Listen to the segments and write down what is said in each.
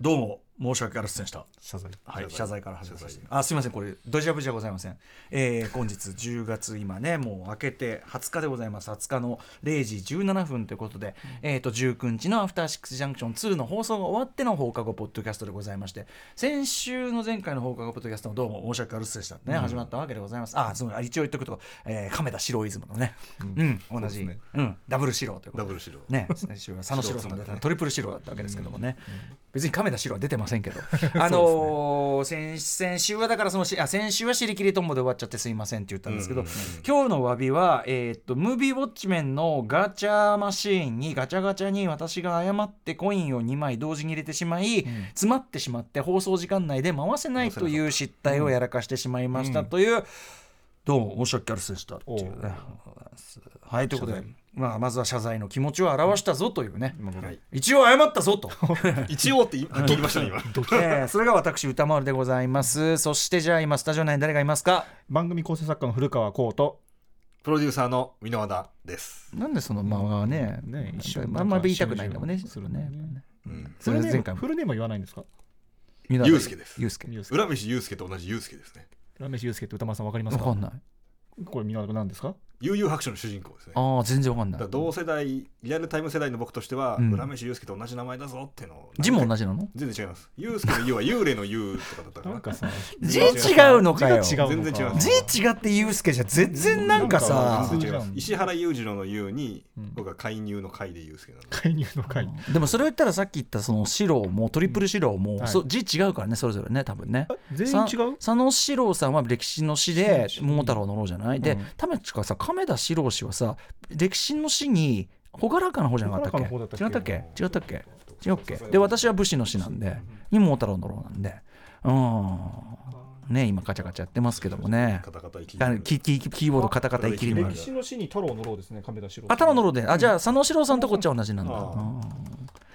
どうも。申し訳ありませんでした。謝罪。はい、謝罪。から始めさせて。あすみませんこれドジャブじゃございません、えー、本日10月今ねもう明けて20日でございます。20日の0時17分ということで、えー、と19日の「アフターシックスジャンクション2」の放送が終わっての放課後ポッドキャストでございまして先週の前回の放課後ポッドキャストもどうも申し訳ありませんでした。ね、始まったわけでございます。あその一応言っとくと、えー、亀田白イズムのね。うん、同じ。う、そうん、ダブル白ということで。ダブル白ね、先週は佐野史郎さんだったトリプル白だったわけですけどもね、別に亀田史郎は出てませんけど、あのー先先週はだからそのしあ先週は尻切りとんぼで終わっちゃってすいませんって言ったんですけど、うんうんうん。今日の詫びは、えーっとムービーウォッチメンのガチャマシーンにガチャガチャに私が誤ってコインを2枚同時に入れてしまい、詰まってしまって放送時間内で回せないという失態をやらかしてしまいましたという、どう？も申し訳ありませんでしたっていうね。はいということで、まあ、まずは謝罪の気持ちを表したぞというね、はい。一応謝ったぞと。一応って言いましたね今。えーそれが私歌丸でございます。そしてじゃあ今スタジオ内に誰がいますか？番組構成作家の古川光とプロデューサーの箕輪田です、なんでそのまあねね一緒あんまり言いたくないんだもんねするね。うん、それ前回も。フルネームは言わないんですか？ゆゆうすけです。ゆうすけユースケ。浦飯祐介と同じ祐介ですね。ラメシユースケって歌丸さんわかりますか？わかんない。これ皆さん何ですか？悠々白書の主人公ですね。ああ全然わかんない。だから同世代リアルタイム世代の僕としては、うん。浦飯祐介と同じ名前だぞってのを字も同じなの？全然違います。祐介の「祐」は幽霊の「幽」とかだったかな。なんかさ字違うのかよ。字が違う全然違う字違ってゆうすけじゃ全然なんかさ。全然違石原裕次郎の「裕」に、うん。僕は介入の「介」で祐介なんで介入の回でもそれを言ったらさっき言ったその四郎もトリプル四郎も、はいそう字違うからねそれぞれね多分ね。全員違う？佐野史郎さんは歴史の詩で詩桃太郎の郎じゃない、でうん。ためかさ亀田史郎氏はさ歴史の詩に朗らかな方じゃなかったっけ？け？違ったっけ？違ったっけ？違うっけ？で私は武士の詩なんでに桃太郎の郎なんで。うん。ね今カチャカチャやってますけどもね。カタカタキキキーボードカタカタ生きりの。ある歴史の詩に太郎の郎ですね亀田史郎あ太郎の郎で。あじゃあ佐野史郎さんとこっちは同じなんだ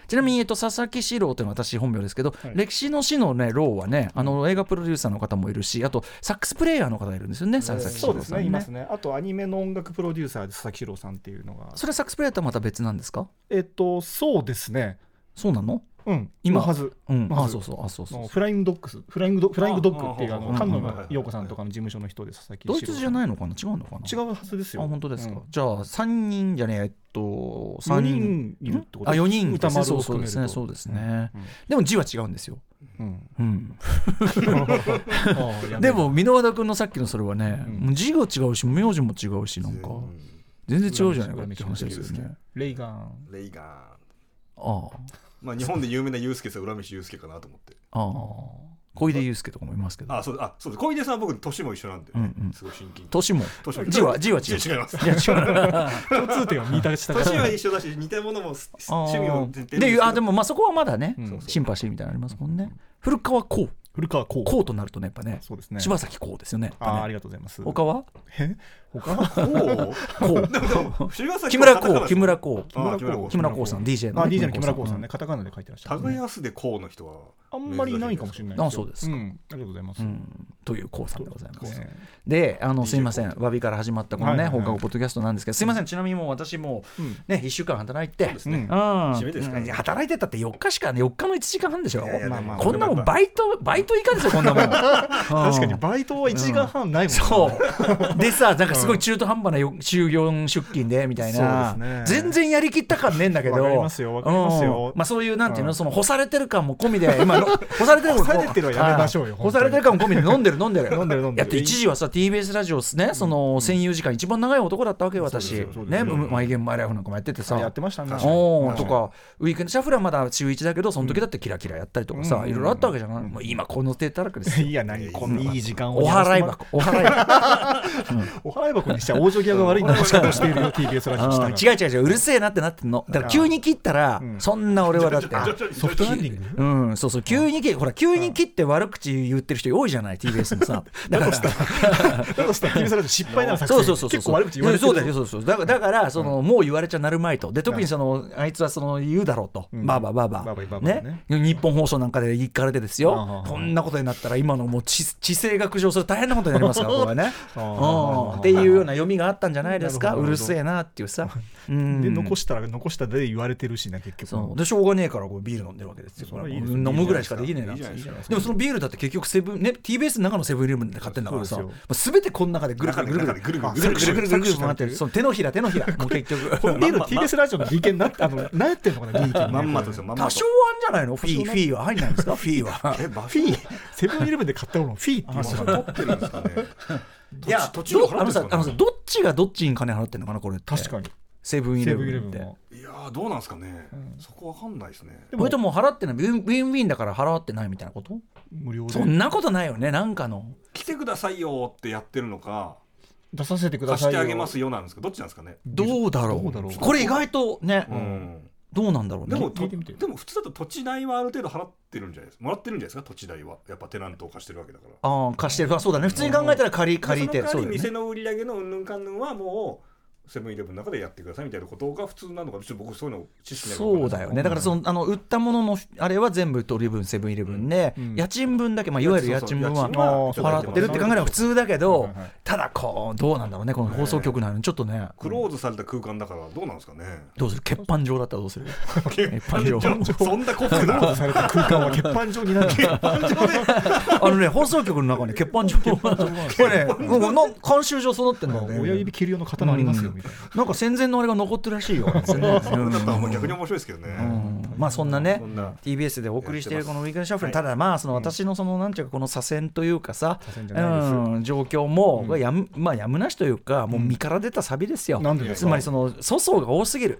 ちなみに、えっと、佐々木史郎というのは私本名ですけど、はい。歴史の史のね、郎はね、あの映画プロデューサーの方もいるし、あとサックスプレイヤーの方がいるんですよね、佐々木史そうです郎さん、ね。いますね。あとアニメの音楽プロデューサーで佐々木史郎さんっていうのが。それサックスプレイヤーとはまた別なんですか？えっとそうですね。そうなの？うん。今。のはず。あそうそう。あそうそう。のフライングドッグス。フライングドフライングドッグっていうあのあ菅野陽子さんとかの事務所の人で佐々木ドイツじゃないいのかな？違うのかな？違うはずですよ。あ本当ですか、うん。じゃあ3人じゃねええっと4 3人いるってこと？あ4人。歌丸そうをそうですね。そうですね、うん。でも字は違うんですよ、うん。うん、ああでも箕輪田君のさっきのそれはね、字が違うし名字も違うしなんか。うん全然違うじゃないかって話ですよね。レイガン。レイガン。あまあ日本で有名な祐介さん浦飯祐介かなと思って。ああ。あ小出祐介とかもいますけど。あそうあそうです。小出さんは僕年も一緒なんで、うんうん。すごい親近感。年も？年も字は字は違う。違います。いや違う。共通点を見出したから。年は一緒だし似たものも趣味もー似てるんであでもまあそこはまだね、うん。シンパシーみたいなのありますもんね。古川こう。古川光こうとなるとねやっぱねそうですね。柴咲こうですよね。ああありがとうございます。他は？え？他こうこう。こう 木村こう木村こう木村こう。さん DJ の、DJ の木村光さん。ね。カタカナで書いてらっしゃる耕すでこうの人はあんまりいないかもしれないあそうですありがとうございます。うん、というこうさんでございます。ね。であのすいません。詫びから始まったこのね、はいはいはい。放課後ポッドキャストなんですけどすいません。ちなみにもう私もううん。ね1週間働いてそうですね。うん。締めですね。うん。働いてたって4日しかね4日の1時間半でしょ？いやいやまあまあこんなもんバイトバイト以下ですよこんなもん。確 確かにバイトは1時間半ないもんね。そう。でさなんかすごい中途半端なよ週4出勤でみたいな、ね。全然やりきった感ねえんだけど。まあ、そういうなんていうの、うん。その干されてる感も込みで今の 干されてる干されてるのはやめましょうよあ干されてる感も込みで飲んでる飲んでる。飲んでる飲んでる。やって一時はさ TBS ラジオねその占有時間一番長い男だったわけよ私。ねよマイゲームマイライフなんかもやっててさ。やってましたね。とかウィークエンドシャッフルはまだ週1だけどその時だってキラキラやったりとかさ、うん。いろいろあったわけじゃない、もう今この手たらくですよ。いや何？こんないい時間をお払い箱お払い箱 前箱にしては往生際が悪いしい TBS ラジオした違う違う違ううるせえなってなってんの。だから急に切ったら、そんな俺はだって。ソフトランディング？うん。そうそう急に切ほら急に切って悪口言ってる人多いじゃない TBS のさ。だか ら。だとしたら TBS ラジオ失敗なそうそうそうそう。悪口言われてるだからその、もう言われちゃなるまいと。で特にそのあいつはその言うだろうと、うあ、バーバーバーバーね。日本放送なんかで行かれてですよ。こんなことになったら今のもう地地政学上それ大変なことになりますからこれはね。うような読みがあったんじゃないですか？うるせえなっていうさ。うん。で残したら残したで言われてるしな結局。そう。でしょうがねえからこれビール飲んでるわけですよ。飲むぐらいしかできねえなでもそのビールだって結局セブンね TBS の中のセブンイレブンで買ってんだからさ。すよ。う全てこの中でぐるぐるぐるぐるぐるぐるぐるぐるぐる回ってるその手のひら手のひらもう結局このビール TBS ラジオの利権なってあの何やってんのかな利益まんまとですよまんまと多少あんじゃないのフィーフィーは入んないんですかフィーはえバフィーセブンイレブンで買ったものをフィーって言うの取ってるんですかねいや途中どあのさあのさどっちがどっちに金払ってんのかなこれ確かに。セブンイレセブンっていやーどうなんですかね。そこわかんないですね。これともう払ってない。ウィンウィンウィンだから払ってないみたいなこと？無料で。そんなことないよねなんかの。来てくださいよってやってるのか出させてくだ貸さいよ。してあげますよなんですか？どっちなんですかね？どうだろう。どうだろう。これ意外とね、うんどうなんだろうね。でもでも普通だと土地代はある程度払ってるんじゃないですかもらってるんじゃないですか土地代は。やっぱテナントを貸してるわけだから。ああ貸してる。あそうだね。普通に考えたら借り借りてでその代わり店の売り上げのうんぬんかんぬんはもうセブンイレブンの中でやってくださいみたいなことが普通なのかちょっと僕そういうの知識そうだよね。だからそのあの売ったもののあれは全部取り分セブンイレブンで、うん。家賃分だけ、まあ、いわゆる家賃分は払ってるって考えれば普通だけど、ただこうどうなんだろうねこの放送局なのにちょっとね。クローズされた空間だからどうなんですかね。どうする？欠板状だったらどうする？欠板状。そんなコフクロなーズされた空間は欠板状になる？あのね放送局の中に欠板状。これねもうな慣習上そうなってんだよね。親指切る用の刀ありますよみたいな。なんか戦前のあれが残ってるらしいよ。逆に面白いですけどね、うん。まあそんなねそんな。TBS でお送りしているこのウィークエンドシャッフル、はい。ただまあその私のそのなんていうかこの左遷というかさ、状況もやむまあやむなしというかもう身から出たサビですよ。つまりその粗相が多すぎる。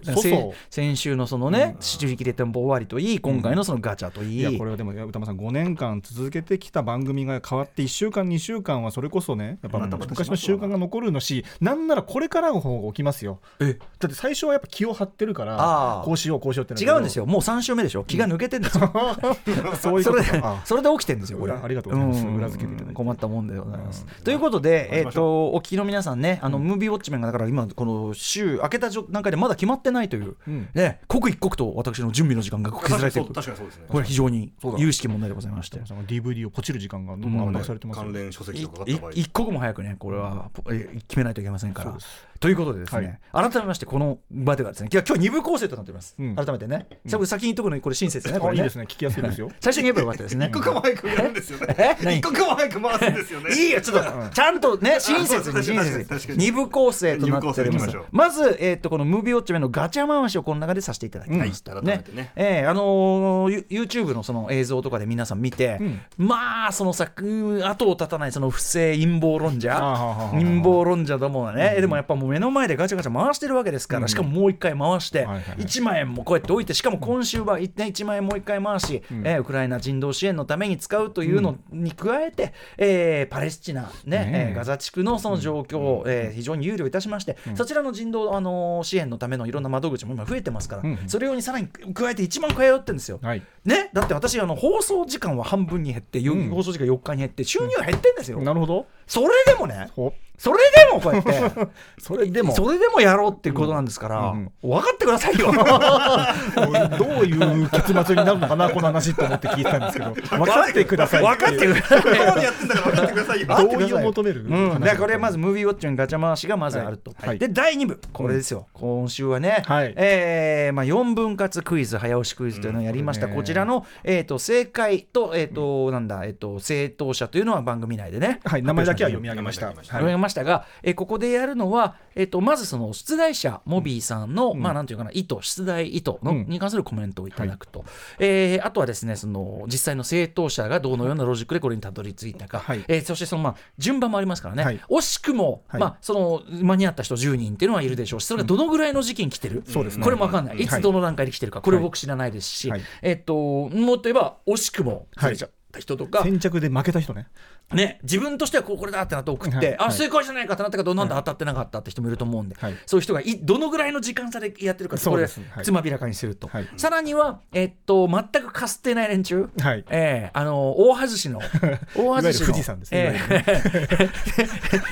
先週のそのね自力で店舗終わりといい今回のそのガチャといい。いやこれはでも歌間さん5年間続けてきた番組が変わって1週間2週間はそれこそねやっぱ昔の習慣が残るのしなんならこれからの方が起きますよ。え。だって最初はやっぱ気を張ってるかあらーこうしようこうしようって違うんですよ。もう3週目でしょ。気が抜けてんですよ。そういうそれでそれで起きてるんですよこれ。あありがとうございます。ん。裏付けていただいて困ったもんでございます。ということでえっ行きましとお聞きの皆さんねあのムービーウォッチメンがだから今この週明けた段階でまだ決まってないといううん。ね刻一刻と私の準備の時間が削られていく確かにそうですね。これ非常に有識問題でございまして。DVD をポチる時間がどんどん。圧迫されてますよ。関連書籍いとか一刻も早くねこれはえ決めないといけませんからということでですね、改めましてこの場ではですね今日今日2部構成となっております、うん。改めてね、さ先に言っとくのにこれ親切ねこれね。あいいですね。聞きやすいですよ。最初に言えばよかったですね。一刻も早くやるんですよね。一刻も早く回すんですよね。いいよ、ちょっと、ちゃんとね、親切に親切に。確かに確かに。に。二部構成となっております。まず、えっと、このムービーウォッチメンのガチャ回しをこの中でさせていただきました。はい改めてね。えーあのー、ユ YouTube のその映像とかで皆さん見てうん、まあ、そのさ、う後を絶たないその不正陰謀論者陰謀論者どもがね、でもやっぱもう目の前でガチャガチャ回してるわけですから、しかももう一回回して、はいはいはい。1万円もこうやって置いて、しかも今週は1 1万円もう一回回し、ん。えーウクライナ人道支援のために使うというのに加えて、えーパレスチナ、ねねえ。えーガザ地区のその状況を、えー非常に憂慮いたしまして、そちらの人道、あのー支援のためのいろんな窓口も今増えてますから、うんそれ用にさらに加えて1万回やってるんですよ。はい。ね、だって私あの放送時間は半分に減って、放送時間4日に減って収入は減ってんですよ、なるほど。それでもねほそれでもこうやって。それでも。それでもやろうっていうことなんですから、うん。分かってくださいよ。どういう結末になるのかなこの話と思って聞いたんですけど。分かってください。分かってください。ここまでやってんだから分かってください。よ同意を求める？うん、話だからこれまずムービーウォッチのガチャ回しがまずあると、はい。で第2部。これですよ、今週はね、はい。えーまあ、4分割クイズ早押しクイズというのをやりました、うん。こちらの、えー、と正解と,、えーとなんだえー、と正当者というのは番組内でね。はい。名前だけは読み上げました。名前だけ読みましたが、えーここでやるのは、えー、とまずその出題者モビーさんの、まあなんていうかな意図出題意図の、うん。に関するコメントをいただくと、えーあとはですねその実際の正当者がどのようなロジックでこれにたどり着いたか、はい。えーそしてそのまあ順番もありますからね、はい。惜しくも、はい。まあその間に合った人10人っていうのはいるでしょうしそれがどのぐらいの時期に来てる、そうですね。これも分かんない、うんいつどの段階で来てるかこれ僕知らないですし、はい。えっともっと言えば惜しくもはい。ずれちゃった人とか、先着で負けた人ねね、自分としてはこうこれだってなって送って、はいはい。あ正解じゃないかってなったけどなんで当たってなかったって人もいると思うんで、はい。そういう人がいどのぐらいの時間差でやってるかそうこれでつまびらかにすると、はい。さらには、えっと全くかすってない連中、はい。ええあの大外しの 大外しの。富士山ですねえ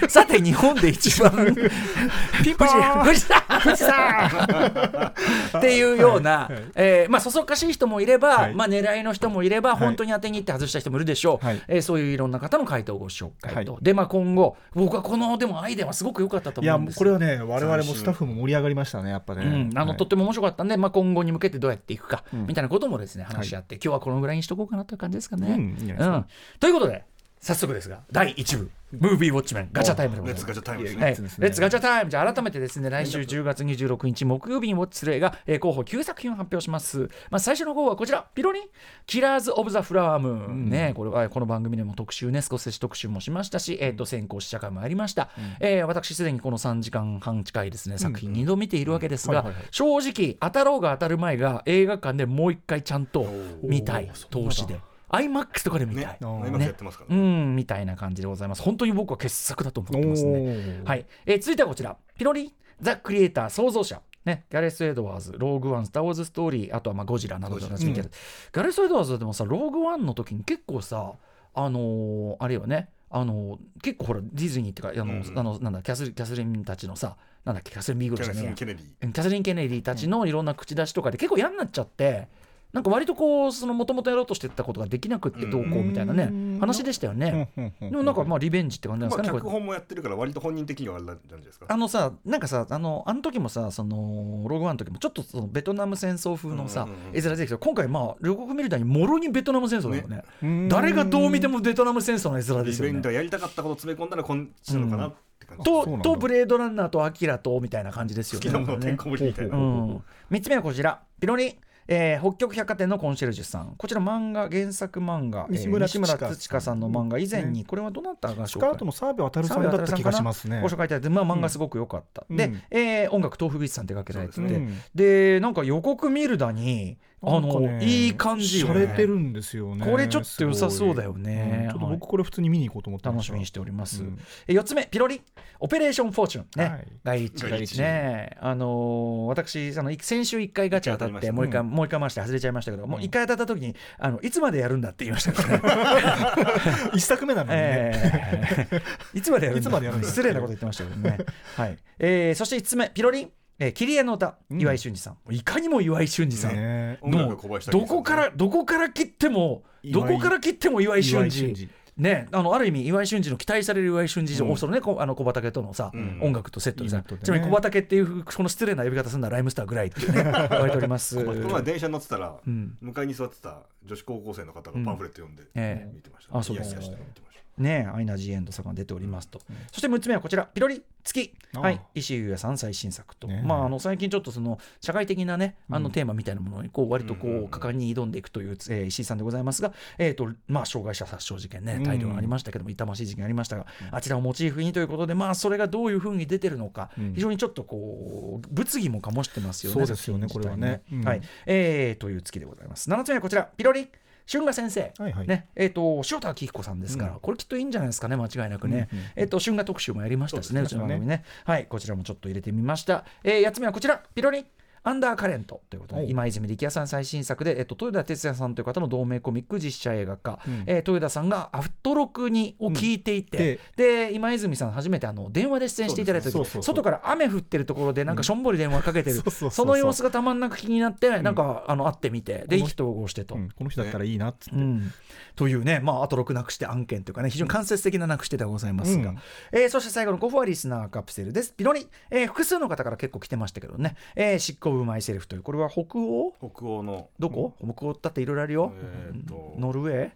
え。さて日本で一番 ピンポーン。富士山。富士山。っていうような、えーまあそそっかしい人もいれば、はい。まあ狙いの人もいれば、はい。本当に当てに行って外した人もいるでしょう、はい。えーそういういろんな方の回答をご紹介と、はでまあ今後僕はこのでもアイデアはすごく良かったといや思うんですこれはね我々もスタッフも盛り上がりましたねやっぱね、うん、あのはいとっても面白かったんで、まあ、今後に向けてどうやっていくか、うん。みたいなこともですね話し合って、今日はこのぐらいにしとこうかなという感じですかね。うん。ということで早速ですが第1部「ムービーウォッチメンガチャタイム」でございます。レッツガ。チャタイムですね。はい、レレッツガチャタイムじゃあ改めてですね来週10月26日木曜日にウォッチする映画、えー候補9作品を発表します、まあ、最初の候補はこちらピロリンキラーズ・オブ・ザ・フラワームーン、ねこれはこの番組でも特集ね少し特集もしましたし、えー、と先行試写会もありました、えー私すでにこの3時間半近いですね作品2度見ているわけですが、正直当たろうが当たる前が映画館でもう一回ちゃんと見たい。投資で IMAX とかで見たい、ね。あー今やってますからうね。んみたいな感じでございます。本当に僕は傑作だと思ってますね。はい、えー続いてはこちら。ピロリザ・クリエイター創造者。ね、ギャレス・エドワーズ、ローグ・ワン、スター・ウォーズ・ストーリー、あとはまあゴジラなどでおなじみです、ギャレス・エドワーズでもさ、ローグ・ワンの時に結構さ、あのーあれよね、あのー結構ほら、ディズニーっていうか、あの、うん。あのなんだキャスリン、キャスリンたちのさ、なんだっけ、キャスリン・ビーグキャラルじゃねえやスン・ケネディ。うんキャスリン・ケネディたちのいろんな口出しとかで結構嫌になっちゃって、なんか割とこう、そのもともとやろうとしてたことができなくってどうこうみたいなね、うん。話でしたよね。でもなんかまあリベンジって感じなんですかね、これまあ脚本もやってるから割と本人的にはあれなんじゃないですか。あのさなんかさあのあの時もさそのログワンの時もちょっとそのベトナム戦争風のさ絵面出てきたけど今回まあ予告見るたにもろにベトナム戦争だよね。うん。誰がどう見てもベトナム戦争の絵面ですよね。リベンジはやりたかったことを詰め込んだらこっちなのかなって感じととブレードランナーとアキラとみたいな感じですよ好きなものをてんね。こ盛りみたいな。うん、3つ目はこちら。ピロリえー北極百貨店のコンシェルジュさん。こちら漫画原作漫画、えー西村西村土土親さんの漫画。以前にこれはどなたが紹介スカートの澤部渡さんだった気がしますね。ご紹介いただい。て、まあ、漫画すごく良かった、で、うん。えー音楽豆腐ビーツさん手掛けられてて。で,、うん。なんか予告見るだにあの、ねいい感じよ、ね、洒落てるんですよね。これちょっと良さそうだよすねうんちょっとはい。僕これ普通に見に行こうと思って楽しみにしております、うん。え4つ目ピロリオペレーションフォーチュン。ね、はい。第一ね。あのー私あの先週1回ガチャ当たってもう一回、うんもう一回回して外れちゃいましたけど、もう1回当たった時にあのいつまでやるんだって言いましたから。ね 一作目なのにね。えー いつまでやるんだいつまでやるんだ失礼なこと言ってましたけどね。はい。えーそして5つ目、ピロリ。ン、えー、キリエの歌、うん。岩井俊二さん。いかにも岩井俊二さん。ねどこから、どこから切っても、どこから切っても岩井俊二。俊ね、あのある意味岩井俊二の期待される岩井俊二、うん。そのねこあの小畑とのさ、うん。音楽とセットでさ。ちなみに小畑っていうこの失礼な呼び方するのはライムスターぐらいっていうね言われております。この前電車に乗ってたらうん。向かいに座ってた女子高校生の方がパンフレット読んでええ。見てました。あそうニヤニヤして見てましたねアイナ・ジ・エンドさんが出ておりますと、そして6つ目はこちらピロリ月はい。石井優也さん最新作と、ねまああの最近ちょっとその社会的なねあのうんテーマみたいなものにこう割とこうんうんううん。果敢に挑んでいくという、えー石井さんでございますがえっ、とまあ障害者殺傷事件ねうん。大量にありましたけども、痛ましい事件ありましたが、あちらをモチーフにということでまあそれがどういうふうに出てるのか、うん。非常にちょっとこう物議も醸してますよねそうですよねこれはね。うん。はい、えーという月でございます。7つ目はこちらピロリ春画先生、はいはいねえー、と塩田明彦さんですから、うんこれきっといいんじゃないですかね、間違いなくね。うんうんえっ、と、春画特集もやりましたしね、うちの番組ね。はい、こちらもちょっと入れてみました。えー、8つ目はこちら、ピロリン。アンダーカレントということで、お今泉力也さん最新作で、えっと、豊田哲也さんという方の同名コミック実写映画化、うん。えー豊田さんがアフトロクにを聞いていて、で今泉さん初めてあの電話で出演していただいた時そうですそうそうそう。外から雨降ってるところでなんかしょんぼり電話かけてる、その様子がたまんなく気になって、なんかあの会ってみてで意気投合してと。うん。この人だったらいいなっつって。うん、というね、まあ、あと6なくして案件というかね、非常に間接的ななくしてではございますが、うん。えーそして最後の5フォアリスナーカプセルです。ピロリ、えー複数の方から結構来てましたけどね、えー、執行部マイセルフという、これは北欧？北欧の。どこ、北欧だっていろいろあるよ。えーと。ノルウェー？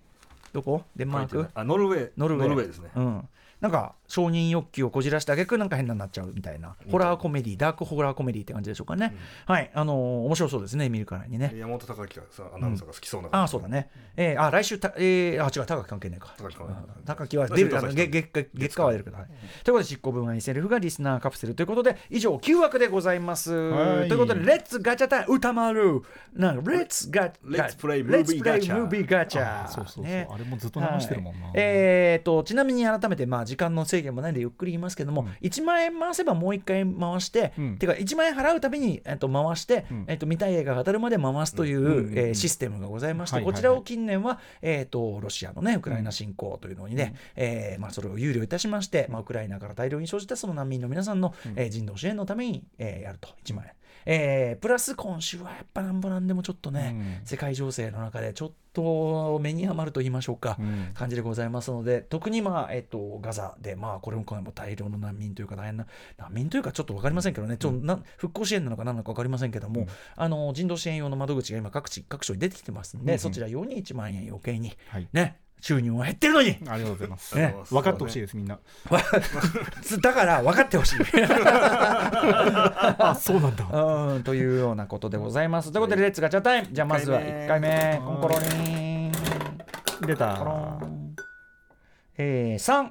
どこ？デンマーク？あノルウェー。ノルウェーですね。うん、なんか承認欲求をこじらしてあげくなんか変なになっちゃうみたいな、ホラーコメディダークホラーコメディって感じでしょうかね、はい。あのー面白そうですね見るからにね。山本隆明さんアナウンサーが好きそうなああそうだね、えー、あ来週た、えー、あ違う高木関係ないか。高木は出るあの来週月月月月火は出るけど、はい、ということで執行部外セルフがリスナーカプセルということで以上9枠でございます。はい。ということでレッツガチャタイム歌丸。なんかレッツガ Let's play Let's movie play gacha movie gacha あそうそうそう。ね。あれもずっと流してるもんな。はい。えー、とちなみに改めて、まあ、時間の制限もないんでゆっくり言いますけども、1万円回せばもう1回回して、うん。てか1万円払うたびに、えっと回して、うん。えっと見たい映画が当たるまで回すという、うんうんうんえーシステムがございまして、はいはいはい。こちらを近年は、えー、とロシアの、ね、ウクライナ侵攻というのにね、えーまあ、それを憂慮いたしまして、まあ、ウクライナから大量に生じたその難民の皆さんの、えー人道支援のために、えーやると。1万円。えープラス今週はやっぱなんぼなんでもちょっとね、うん。世界情勢の中でちょっと目に余ると言いましょうか、うん。感じでございますので特にまあ、えっと、ガザでまあこれもこれも大量の難民というか大変な難民というかちょっと分かりませんけどね、ちょっとな復興支援なのか何なのか分かりませんけども、あの人道支援用の窓口が今各地各所に出てきてますんで、うんうん。そちら用に1万円余計にはい。ね収入は減ってるのにありがとうございますね分かってほしいですみんな だから分かってほしい。あそうなんだうんというようなことでございます。ということで、 Let's ガチャタイム。じゃあ、まずは1回目、コンコロリン。出たえー、3。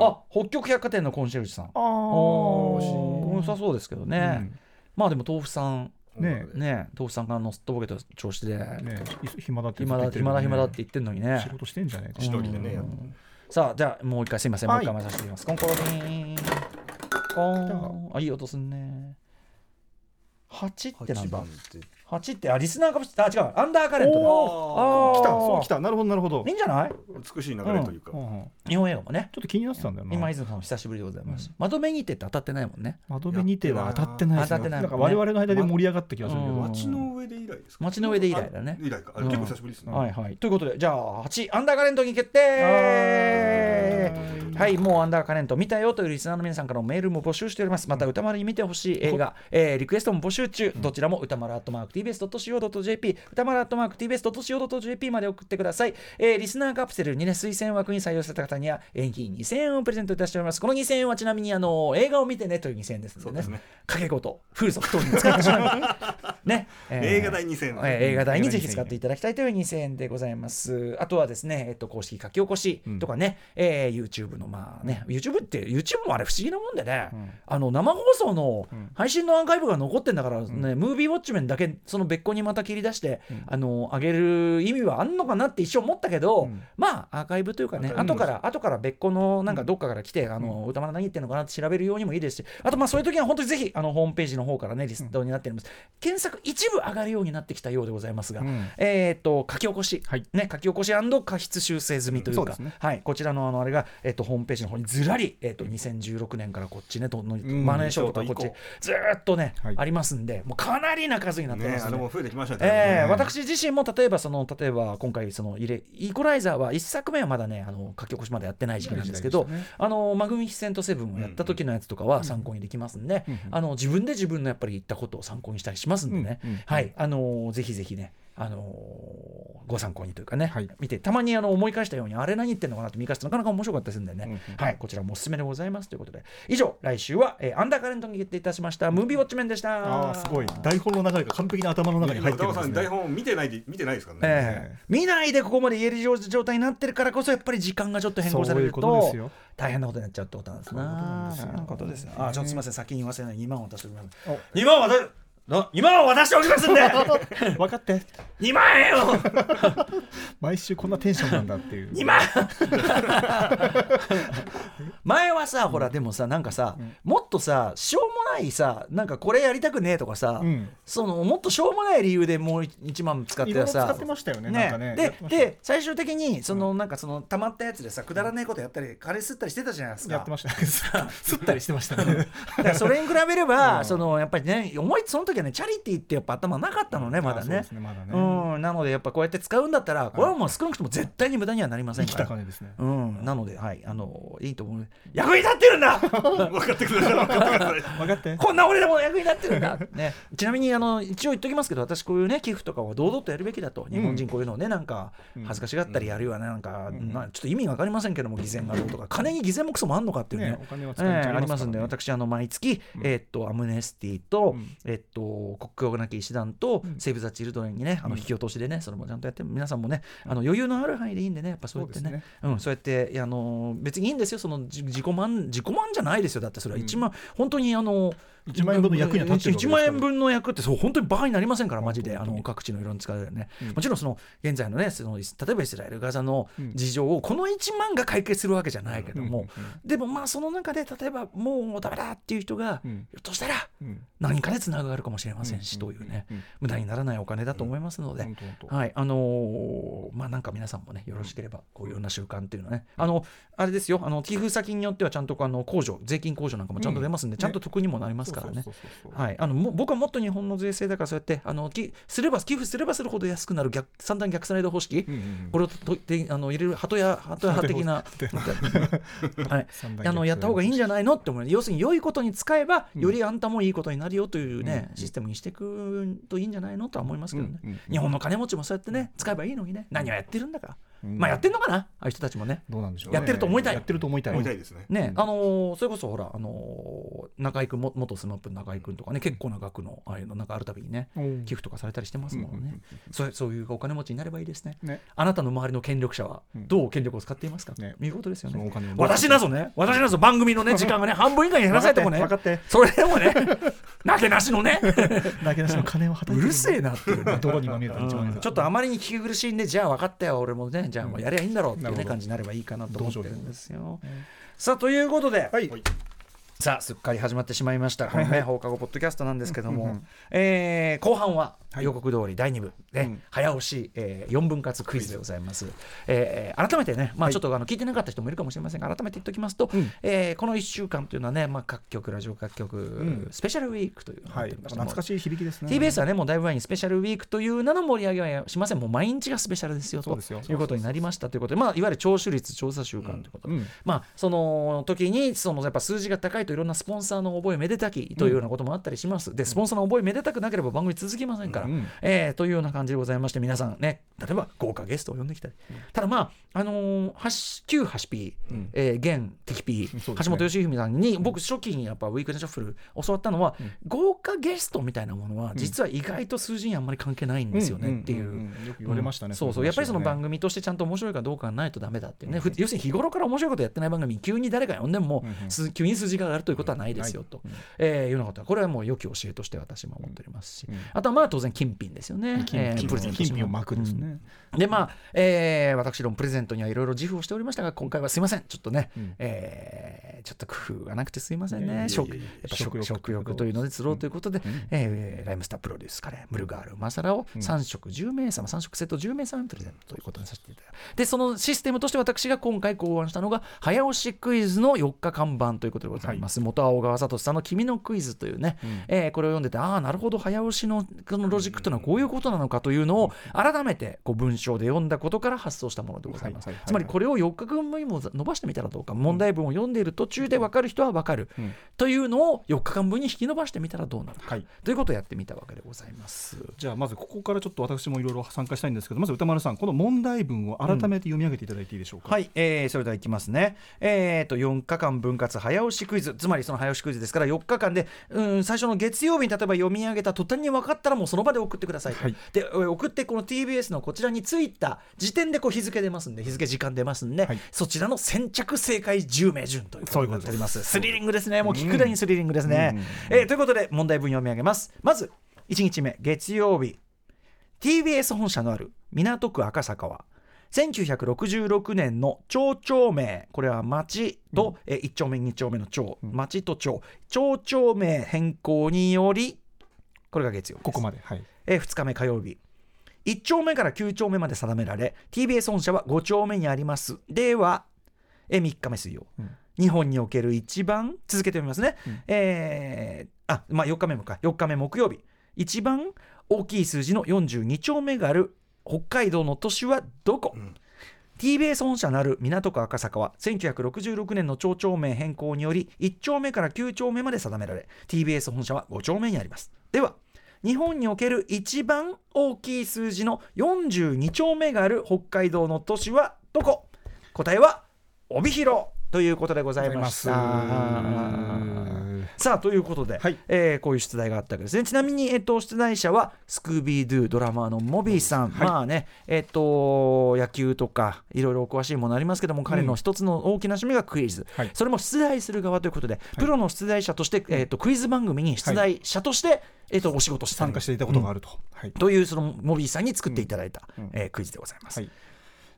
あ北極百貨店のコンシェルジュさん。あおーー良さそうですけどね。まあでも、豆腐さん、ねね、豆腐さんがのすっとぼけた調子で、えねえ暇だって暇だ、暇だ、暇だって言言ってんのにね仕。事してんじゃねえか一人でねうんさあ、じゃあ、もう一回すいません、もうはい一回回させていただきます。コンコロリン。コン。あ、いい音すんね。8ってなん8だ番って8ってあリスナーかもしれない。あ違う。アンダーカレント。だおあー。来た。そう来た。なるほどなるほど。いいんじゃない？美しい流れというか、うんうん日本映画もね。ちょっと気になってたんだよな。今泉さん久しぶりでございます、まとめにてって当たってないもんね。窓辺にては当たってないですね。当たってないなんか我々の間で盛り上がった気がするけど、うん。街の上で以来ですか？街の上で以来だね。あ以来か。結構久しぶりですね、はいはい。ということでじゃあ8アンダーカレントに決定はいもうアンダーカレント見たよというリスナーの皆さんからのメールも募集しております。また歌丸に見てほしい映画、えーリクエストも募集中。どちらも歌丸アットマーク TBS.CO.JP 歌丸アットマーク TBS.CO.JP まで送ってください、えーリスナーカプセルにね推薦枠に採用された方には現金2000円をプレゼントいたしております。この2000円はちなみにあの映画を見てねという2000円ですのでね。ね。掛け事風俗等に使ってしまう。ね、えー映画代2000円、えー映画代にぜひ使っていただきたいという2000円でございます。あとはですね、えっと、公式書き起こしとかね、えー YouTube のまあね、YouTube って YouTube もあれ不思議なもんでね、あの生放送の配信のアーカイブが残ってんだからね、ムービーウォッチメンだけその別個にまた切り出して、あの上げる意味はあんのかなって一生思ったけど、うん。まあアーカイブというかね、後から後から別個のなんかどっかから来て、あの歌丸何言ってんのかなって調べるようにもいいですし、あとまあそういう時は本当にぜひあのホームページの方からねリストになっております。検索一部上がるようになってきたようでございますが、うん。えっ、と書き起こし、はい。ね書き起こし過失修正済みというか、そうね。はい。こちらのあのあれがえっ、とホームページの方にずらりえっ、と2016年からこっちねとのん。マネーショーとかこっちずーっとね、はい。ありますんでもうかなりな数になってますね。あれも増えてきましたね、えーね。私自身も例えばその例えば今回その入れイコライザーは1作目はまだねあの書き起こしまでやってない時期なんですけど、時代でしあのマグミフィセントセブンをやった時のやつとかは参考にできますんで、うんあの自分で自分のやっぱり言ったことを参考にしたりしますんでね、うんうんはい。あのぜひぜひねあのご参考にというかね、はい。見てたまにあの思い返したようにあれ何言ってんのかなって見返すとなかなか面白かったりするんでね、うんうん。はいこちらもおすすめでございますということで。以上来週は、えーアンダーカレントに決定いたしました。ムービーウォッチメンでした。ああすごい。台本の流れが完璧に頭の中に入ってるん歌さん台ですね本見てないで見てないですからね、ええ。見ないでここまで言える状態になってるからこそやっぱり時間がちょっと変更されるそういうことでとすよ。大変なことになっちゃうってことなんですな。そういうことですあちょっとすみません。先に言わせない。2万渡しておきますお。2万渡な2万を渡しておきますんで。分かって。2万円を毎週こんなテンションなんだっていう。2万 前はさほらでもさなんかさ、もっとさしょうもないさなんかこれやりたくねえとかさ、うん。そのもっとしょうもない理由でもう1万使ってさ使ってましたよねなんかね。やっでで最終的にそのなんかその溜まったやつでさくだらないことやったりカレー吸ったりしてたじゃないですか。やってましたす ったりしてましたね。だからそれに比べれば、うん。そのやっぱりね思いその時はねチャリティーってやっぱ頭なかったのねまだね。うですねまだね。うん。なのでやっぱこうやって使うんだったらこれはもう少なくとも絶対に無駄にはなりませんから。た金ですね。うん、なので、はい、あの、いいと思う。役に立ってるんだ！分かってください分かって。こんな俺でも役に立ってるんだ、ね、ちなみにあの一応言っときますけど私こういうね寄付とかは堂々とやるべきだと日本人こういうのをねなんかうん。恥ずかしがったりあるいはねなんか、なちょっと意味わかりませんけども偽善がどうとか。金に偽善もクソもあんのかっていうね。ねお金はえ使い道えありますんで私あの毎月、えーっとアムネスティと、うん。えーっと国境なき医師団と、うん。セーブ・ザ・チルドレンにねあの引き落としでねそれもちゃんとやって皆さんもねあの余裕のある範囲でいいんでねやっぱそうやってね。そうですうん、そうやってあの別にいいんですよそのじ自己満自己満じゃないですよ。だってそれは1万、本当にあの1万円分の役には立ってるわけですから。1万円分の役ってそう本当にバカになりませんからマジで。あの各地のいろんな使うよね、うん。もちろんその現在のねその例えばイスラエルガザのうん。事情をこの1万が解決するわけじゃないけども、でもまあその中で例えばもうダメだっていう人が、うん。ひょっとしたらうん。何かでつながるかもしれませんし、うんというね、うん無駄にならないお金だと思いますので、はい、あのーまあなんか皆さんもね、よろしければ、こういうような習慣っていうのはね、あの、あれですよ、あの寄付先によってはちゃんとあの控除、税金控除なんかもちゃんと出ますんで、うん。ちゃんと得にもなりますかからね。僕はもっと日本の税制だからそうやってあのきすれば寄付すればするほど安くなる逆三段逆スライド方式、うんうんうん。これをとであの入れる鳩屋鳩屋派的な、はい、あのやった方がいいんじゃないの？って思う。要するに良いことに使えばうん。よりあんたもいいことになるよというね、うんシステムにしていくといいんじゃないの？とは思いますけどね、うんうん日本の金持ちもそうやってね使えばいいのにね。何をやってるんだか、うんまあやってんのかな？ああいう人たちもね。どうなんでしょうね。やってると思いたい。やってると思いたい。思いたいですね。ね、うん。あのーそれこそほら、あのー中居君も元スマップの中居君とかね結構な額のああいうのなんかあるたびにねう。ん寄付とかされたりしてますもんね、うんうんうんそうそういうお金持ちになればいいですね。ね。あなたの周りの権力者はうん。どう権力を使っていますか、ね。見事ですよね。私なぞね。私なぞ番組のね 時間がね半分以下に減らされてもね。分かって。それでもね なけなしのね。なけなしの金をはたうるせえなっていうね。泥にまみれた一番ちょっとあまりに聞き苦しいんでじゃあ分かったよ俺もねじゃあもうやりゃいいんだろうっていう、ね感じになればいいかなと思ってるんですよ。うんさあということで、はい。はいさあすっかり始まってしまいました、このね放課後ポッドキャストなんですけども、うんうん。えー後半ははい。予告通り第2部。で、うん。早押し、えー、4分割クイズでございます、えー改めてね、まあ、はい。ちょっとあの聞いてなかった人もいるかもしれませんが改めて言っておきますと、うん。えーこの1週間というのはね、まあ、各局ラジオ各局、ん。スペシャルウィークというのがはい。懐かしい響きですね。TBS はねもうだいぶ前にスペシャルウィークという名の盛り上げはしませんもう毎日がスペシャルですよということになりましたということで、まあ、いわゆる聴取率調査週間ということで、うん。まあその時にそのやっぱ数字が高いといろんなスポンサーの覚えめでたきというようなこともあったりします、でスポンサーの覚えめでたくなければ番組続きませんから、うん。えーというような感じでございまして皆さんね例えば豪華ゲストを呼んできたり、ただまああのー、旧ハシピー、うん。えー現敵ピー、そうですね。橋本良文さんに僕初期にやっぱウィークエンドシャッフル教わったのは、豪華ゲストみたいなものは実は意外と数字にあんまり関係ないんですよねっていう。んん。んよく言われましたね、そうそう。やっぱりその番組組としてちゃんと面白いかどうかがないとダメだってね、ふ要するに日頃から面白いことやってない番組に急に誰か呼んでも、うん急に数字が上がるということはないですよと、うん。えーいうようなことはこれはもう良き教えとして私も思っておりますし、うん。あとはまあ当然金品ですよね、金えー金プレゼントし金品を巻くですね、でまあ、えー私どもプレゼントにはいろいろ自負をしておりましたが今回はすいません。ちょっとね、うん。えーちょっと工夫がなくてすいませんね。食やっぱ食食欲というので釣ろうということで、うん。えーライムスタープロデュースカレームルガールマサラをうん。3食10名様3食セット10名様にプレゼントということにさせていただくでそのシステムとして私が今回考案したのが早押しクイズの4日看板ということでございます、元青川聡さんの「君のクイズ」というね、うん。えーこれを読んでてああなるほど早押しのこのロジックというのはこういうことなのかというのを改めてこう文章で読んだことから発想したものでございます、つまりこれを4日分にも伸ばしてみたらどうか。問題文を読んでいる途中で分かる人は分かる、うん。というのを4日間分に引き伸ばしてみたらどうなるか、はい。ということをやってみたわけでございます。じゃあまずここからちょっと私もいろいろ参加したいんですけどまず歌丸さんこの問題文を改めて読み上げていただいていいでしょうか、はい、えーそれではいきますね。えー、と4日間分割早押しクイズ、つまりその早押しクイズですから、4日間で、うん、最初の月曜日に例えば読み上げた途端に分かったら、もうその場で送ってくださいと。はい。で、えー送って、この TBS のこちらについた時点でこう日付出ますんで、日付、時間出ますんで、はい。そちらの先着正解10名順ということになっております。スリリングですね、もう聞くだにスリリングですね。うん。えーということで、問題文読み上げます。まず、1日目、月曜日。TBS 本社のある港区赤坂は1966年の町町名。これは町と、え1丁目2丁目の町、うん。町と町。町町名変更によりこれが月曜日です。ここまではい。え2日目火曜日。1丁目から9丁目まで定められ TBS 本社は5丁目にあります。ではえ3日目水曜、うん。日本における一番続けて読みますね、うん。えーあまあ4日目もか。4日目木曜日。一番大きい数字の42丁目がある北海道の都市はどこ、うん TBS 本社なる港区赤坂は1966年の町町名変更により1丁目から9丁目まで定められ TBS 本社は5丁目にあります。では日本における一番大きい数字の42丁目がある北海道の都市はどこ？答えは帯広ということでございました。さあということで、はい。えーこういう出題があったわけですね。ちなみに、えっと出題者はスクービードゥドラマーのモビーさん、はい。まあねえっと野球とかいろいろお詳しいものありますけども彼の一つの大きな趣味がクイズ、はい。それも出題する側ということで、プロの出題者として、えっとクイズ番組に出題者として、えっとお仕事してた参加していたことがあると、はい。というそのモビーさんに作っていただいた、うん。えークイズでございます。はい。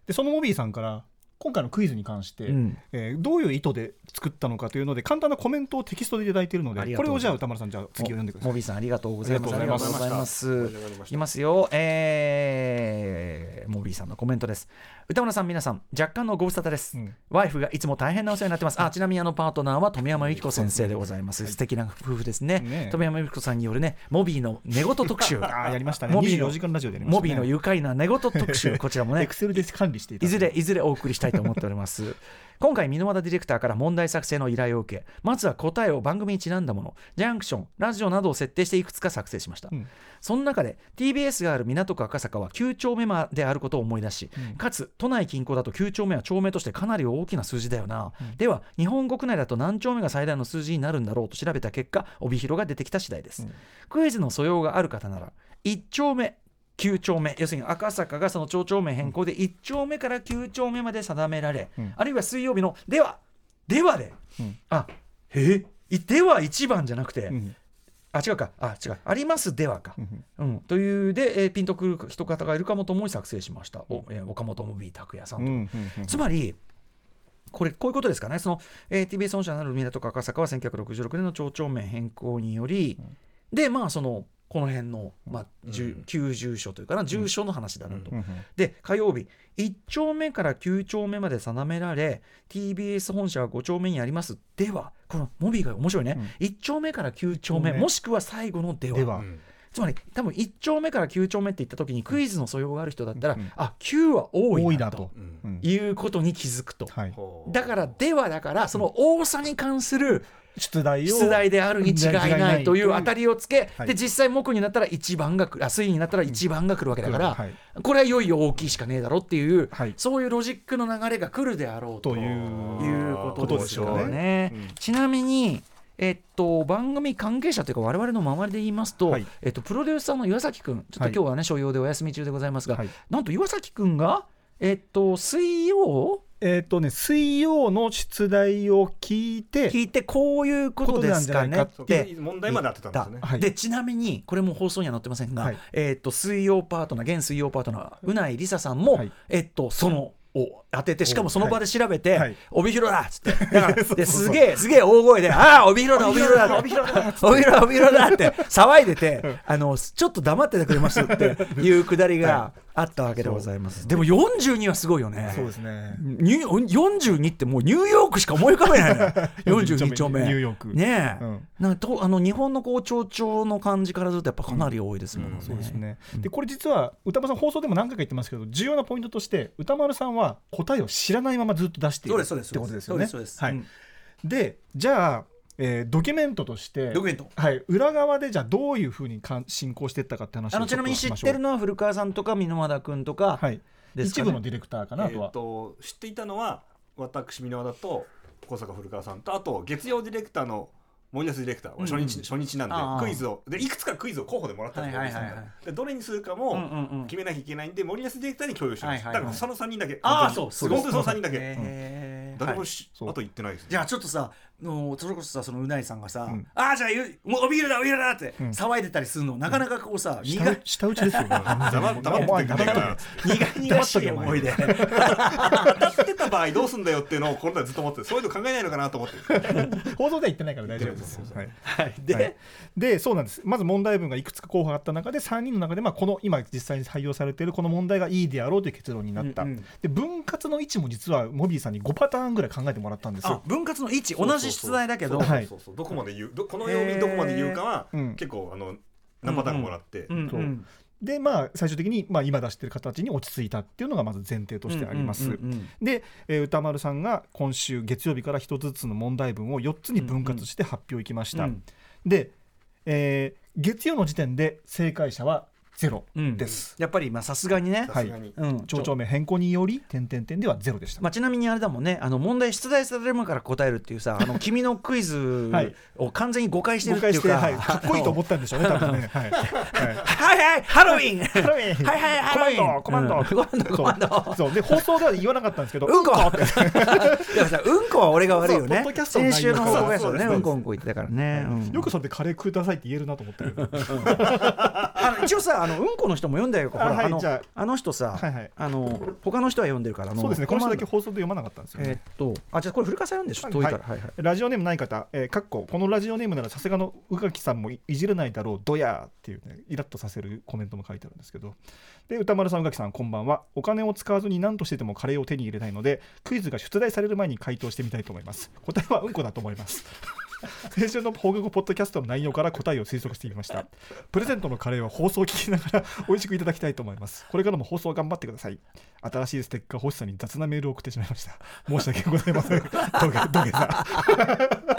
でそのモビーさんから今回のクイズに関して、うんえーどういう意図で作ったのかというので簡単なコメントをテキストでいただいているのでこれをじゃあ歌丸さんじゃあ次読んでくださいモビーさんありがとうございます。ありがとうございますいますよ、えー、モビーさんのコメントです。歌村さん、皆さん、若干のご無沙汰です。うんワイフがいつも大変なお世話になってます。あ、ちなみにあのパートナーは富山由紀子先生でございます。素敵な夫婦ですね。ねえ富山由紀子さんによるね、モビーの寝言特集。あーやりましたねモビーの24時間ラジオでねモビーの愉快な寝言特集、こちらもねエク、セルで管理していただいていずれいずれお送りしたいと思っております今回箕輪田ディレクターから問題作成の依頼を受けまずは答えを番組にちなんだものジャンクションラジオなどを設定していくつか作成しました、うん。その中で TBS がある港区赤坂は9丁目まであることを思い出し、うん。かつ都内近郊だと9丁目は丁目としてかなり大きな数字だよな、では日本国内だと何丁目が最大の数字になるんだろうと調べた結果帯広が出てきた次第です、うん。クイズの素養がある方なら1丁目9丁目。要するに赤坂がその町丁目変更で1丁目から9丁目まで定められ、うん。あるいは水曜日の「では」ではで、うん。あえいでは1番じゃなくて、うん。あ違うか。あ違う。ありますではか、うん。うん、というで、えーピンとくる人方がいるかもと思い作成しました、おえー岡本も B 拓也さんと、つまりこれこういうことですかね。その、えー TBS 本社なる港区赤坂は1966年の町長名変更により、でまあそのこの辺の、まあ旧住所というかな住所の話だなと。うん。うん。で火曜日1丁目から9丁目まで定められ TBS 本社は5丁目にあります。ではこのモビーが面白いね、1丁目から9丁目ねもしくは最後のでは。では。うんつまり多分1丁目から9丁目って言った時にクイズの素養がある人だったら、うんあ9は多いなと多いうんうん。いうことに気づくと。はい。だからではだからその多さに関する出題を出題であるに違いないという当たりをつけ、はい。で実際木になったら1番が来るあ水になったら1番が来るわけだから、はい。これはいよいよ大きいしかねえだろっていう、はい。そういうロジックの流れが来るであろうとということですよね。うんちなみにえっと、番組関係者というか我々の周りで言いますと、はい。えっと、プロデューサーの岩崎君ちょっと今日はね、所用でお休み中でございますが、はい。なんと岩崎君が、えっと、水曜？えっとね水曜の出題を聞いて聞いてこういうことですかねって問題まで当てたんですね。はい。でちなみにこれも放送には載ってませんが、はい。えっと水曜パートナー現水曜パートナーうないりささんも、はい。えっとそのを当ててしかもその場で調べて、はい。帯広だっつって。だから ですげえすげえ大声で「ああ帯広だ帯広だ帯広だ帯広だ帯広だ」って。騒いでてあのちょっと黙っててくれますっていうくだりがあったわけでございます、でも42はすごいよね。そうですね。ニュ42ってもうニューヨークしか思い浮かべないのよ。42丁目。ニューヨーク。ねえ、うん。なんかとあの日本のこう町長の感じからするとやっぱかなり多いですもんね、うんそうですね、でこれ実は歌丸さん放送でも何回か言ってますけど重要なポイントとして歌丸さんは答えを知らないままずっと出しているってことですよね。でじゃあ、えードキュメントとしてドキュメント。はい、裏側でじゃあどういうふうにかん進行していったかって話をあのちなみに知ってるののは古川さんとか箕輪田君とかはい、ですかね。一部のディレクターかなえとは、ーと知っていたのは私箕輪田と小坂古川さんとあと月曜ディレクターの森安ディレクター、うんうん。初日初日なんでクイズをでいくつかクイズを候補でもらったんですよ、はいはいはいでどれにするかうんも決めなきゃいけないんで森安ディレクターに共有しました、はいはいはい。だからその3人だけ。ああそうすごい本当にその3人だけ、誰もし、あと言ってないですね。じゃあちょっとさのそれこそさそのうないさんがさ、ん。ああじゃあゆもうおビールだおビールだってうん。騒いでたりするの、なかなかこうさ苦下打ち下打ちですよね 黙って黙って苦々しい思いで当たってた場合どうすんだよっていうのをこれまでずっと思ってそういうの考えないのかなと思って放送では言ってないから大丈夫ですはいはいで、はいでそうなんですまず問題文がいくつか候補があった中で3人の中で、まあ、この今実際に採用されているこの問題がいいであろうという結論になった、うんうんで分割の位置も実はモビーさんに5パターンぐらい考えてもらったんですあよ。分割の位置同じ出題だけど。どこまで言うどこの曜日どこまで言うかは、うん。結構あの何パターンかもらって、でまあ最終的に、まあ、今出している形に落ち着いたっていうのがまず前提としてあります。うんうんうんうん。で、えー歌丸さんが今週月曜日から一つずつの問題文を4つに分割して発表いきました。うん。で、えー月曜の時点で正解者はゼロうん。です。やっぱりまあさすがにね、さすがに、うん、町長名変更により点々点ではゼロでした。まあ、ちなみにあれだもんね。あの問題出題される前から答えるっていうさあの君のクイズはい。を完全に誤解してるっていうか、はい、かっこいいと思ったんでしょうね、多分ね。はい。はい。はいはい。ハロウィンハロウィン。はいはいハロウィンコマンドコマンド。うん。コマンドコマンド。そう。そうで放送では言わなかったんですけど、うんこ。って。うんこは俺が悪いよね。先週の放送がそうねそう。んこうんこ言ってたからね、うん。よくそれでカレー食いださいって言えるなと思ってる。あの一応さあのうんこの人も読んだよ。ほらあのあ。の人さ、あの他の人は読んでるからそうですね。この人だけ放送で読まなかったんですよ、ね、えっとあじゃあこれ古川さん読んでしょ遠いから、はいはい、ラジオネームない方、えー、かっここのラジオネームならさすがの宇垣さんもいじれないだろうどやっていうねイラッとさせるコメントも書いてあるんですけど。で歌丸さん宇垣さんこんばんは。お金を使わずに何としてでもカレーを手に入れたいのでクイズが出題される前に回答してみたいと思います。答えはうんこだと思います先週の放課後ポッドキャストの内容から答えを推測してみました。プレゼントのカレーは放送を聞きながら美味しくいただきたいと思います。これからも放送頑張ってください。新しいステッカー欲しさに雑なメールを送ってしまいました。申し訳ございません。土下土下座。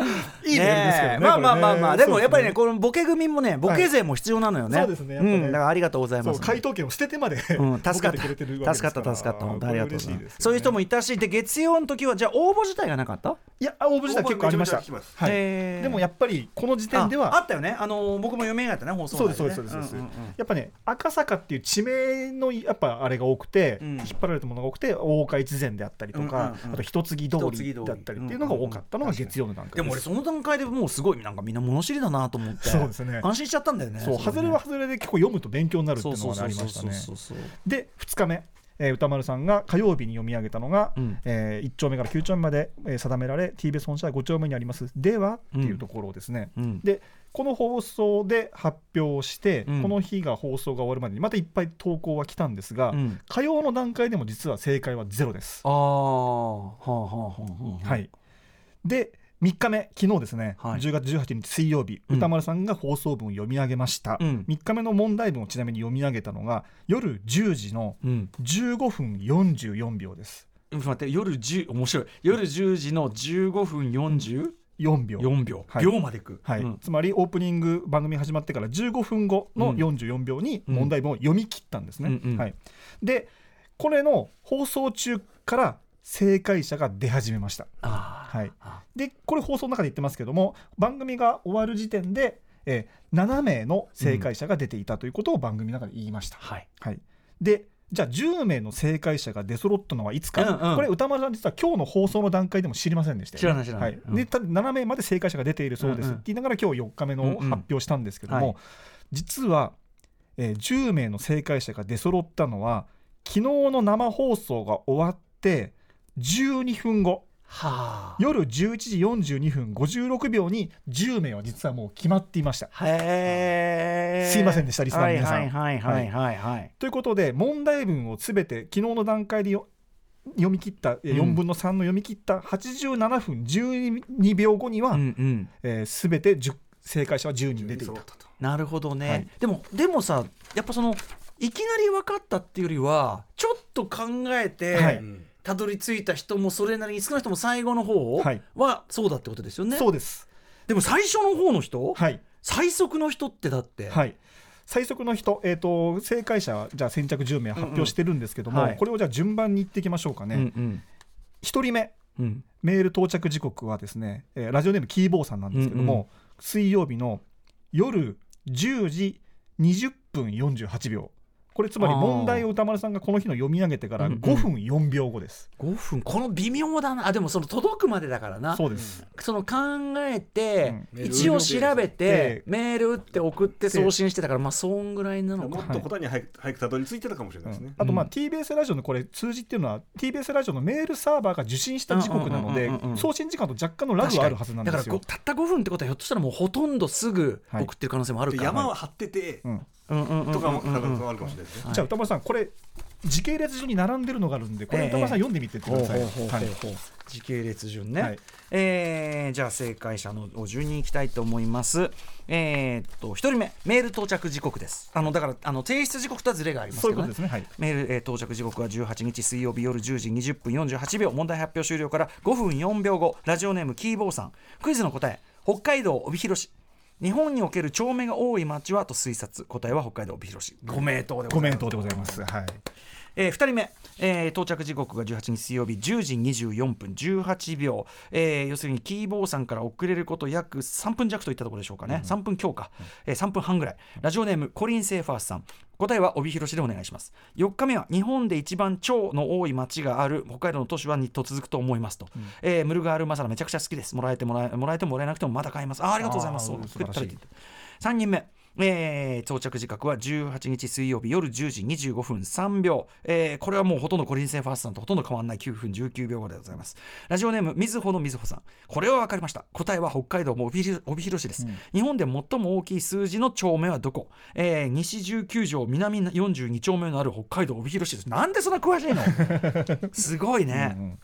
いいメールですけどねまあまあまあまあ、でもやっぱりねこのボケ組もねボケ勢も必要なのよね、そうですねうん、だからありがとうございます回答権を捨ててまで、うん、助かった。助かった助かった。本当ありがとうございます。そういう人もいたしで月曜の時はじゃあ応募自体がなかった？いや応募自体結構ありました。はい、でもやっぱりこの時点ではあったよね。あの僕も読めなかったね放送そうですそうですそうです、やっぱね赤坂っていう地名のやっぱあれが多くて、引っ張られたものが多くて大岡越前であったりとか、あと一継ぎ通りだったりっていうのが多かったのが月曜の段階でも俺その段階でもうすごいなんかみんな物知りだなと思ってそうですね。安心しちゃったんだよね。そう外れは外れで結構読むと勉強になるっていうのがありましたね。で2日目えー、歌丸さんが火曜日に読み上げたのが、うん、えー、1丁目から9丁目まで、えー、定められ TBS 本社は5丁目にあります。ではっていうところですね、うん、でこの放送で発表して、うん、この日が放送が終わるまでにまたいっぱい投稿は来たんですが、うん、火曜の段階でも実は正解はゼロです。あはあはあはあ、はい、で3日目昨日ですね、はい、10月18日水曜日、うん、歌丸さんが放送文を読み上げました、うん、3日目の問題文をちなみに読み上げたのが夜10時の15分44秒です、うん、待って夜10面白い。夜10時の15分 40? 4秒 ,4 秒,、はい、秒までいく、はい、うん、つまりオープニング番組始まってから15分後の44秒に問題文を読み切ったんですね、はい、でこれの放送中から正解者が出始めました。はい、でこれ放送の中で言ってますけども番組が終わる時点で、えー、7名の正解者が出ていたということを番組の中で言いました。うん、はい、はい、でじゃあ10名の正解者が出揃ったのはいつか、うんうん、これ歌丸さん実は今日の放送の段階でも知りませんでした、ね、知らない知らない、はい。うん、で7名まで正解者が出ているそうです、って言いながら今日4日目の発表したんですけども、うんうんはい、実は、えー、10名の正解者が出揃ったのは昨日の生放送が終わって12分後はあ、夜11時42分56秒に10名は実はもう決まっていました。へすいませんでしたリスナーの皆さん。はいはいはいはい、ということで問題文をすべて昨日の段階で読み切った4分の3の読み切った87分12秒後には、うんうん。えー、全て正解者は10人出ていた。と。なるほどね、はい、でもでもさやっぱそのいきなり分かったっていうよりはちょっと考えて、はいたどり着いた人もそれなりに少なくとも最後の方はそうだってことですよね。そうです。でも最初の方の人、はい、最速の人ってだって、はい、最速の人、えーと、正解者じゃあ先着10名発表してるんですけども、うんうんはい、これをじゃあ順番にいっていきましょうかね。うんうん、1人目、うん、メール到着時刻はですね、えー、ラジオネームキーボーさんなんですけども、うんうん、水曜日の夜10時20分48秒これつまり問題を歌丸さんがこの日の読み上げてから5分4秒後です、うんうん、5分。この微妙だな。あでもその届くまでだからな。そうです。その考えて、うん、一応調べてメール打って送って送信してたからまあそんぐらいなのか。もっと答えに早くたどり着いてたかもしれないですね、あとまあ TBS ラジオのこれ数字っていうのは TBS ラジオのメールサーバーが受信した時刻なので送信時間と若干のラグがあるはずなんですよ。だからたった5分ってことはひょっとしたらもうほとんどすぐ送ってる可能性もあるから、はい、山は張ってて、うんとかもあるかもしれないですね。じゃあ歌丸さんこれ時系列順に並んでるのがあるんでこれ歌丸さん読んでみてください。時系列順ね、はい、えー、じゃあ正解者の順にいきたいと思います。えー、っと1人目メール到着時刻です。あのだからあの提出時刻とはずれがありますけどね。ね。はい、メール、えー、到着時刻は18日水曜日夜10時20分48秒問題発表終了から5分4秒後ラジオネームキーボーさん。クイズの答え北海道帯広市日本における町名が多い町はと推察。答えは北海道帯広市。ご名答でございます。でございます。はい。えー、2人目、えー、到着時刻が18日水曜日10時24分18秒、えー、要するにキーボーさんから遅れること約3分弱といったところでしょうかね、うん、3分強か、うん、えー、3分半ぐらい。ラジオネームコリン・セーファースさん答えは帯広市でお願いします。4日目は日本で一番町の多い町がある北海道の都市はと続くと思いますと、うん、えー、ムルガールマサラめちゃくちゃ好きです。もらえてもらえもらえてもらえなくてもまだ買います。あありがとうございます。3人目えー、到着時刻は18日水曜日夜10時25分3秒、えー、これはもうほとんどコリンセンファーストさんとほとんど変わらない9分19秒後でございます。ラジオネームみずほのみずほさん。これは分かりました。答えは北海道も帯広市です、うん、日本で最も大きい数字の町名はどこ、えー、西19条南42丁目のある北海道帯広市です。なんでそんな詳しいの？すごいね、うんうん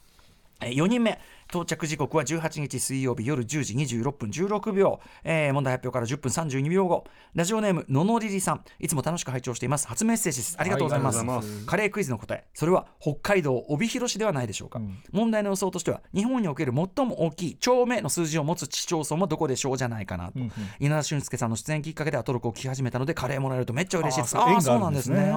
4人目到着時刻は18日水曜日夜10時26分16秒、えー、問題発表から10分32秒後。ラジオネームののりりさん。いつも楽しく拝聴しています。初メッセージです。ありがとうございます。はいます、カレークイズの答え。それは北海道帯広市ではないでしょうか、うん、問題の予想としては日本における最も大きい丁目の数字を持つ市町村はどこでしょうじゃないかなと、うんうん、稲田俊介さんの出演きっかけでアトロクを聞き始めたのでカレーもらえるとめっちゃ嬉しいです。ああそうなんですね。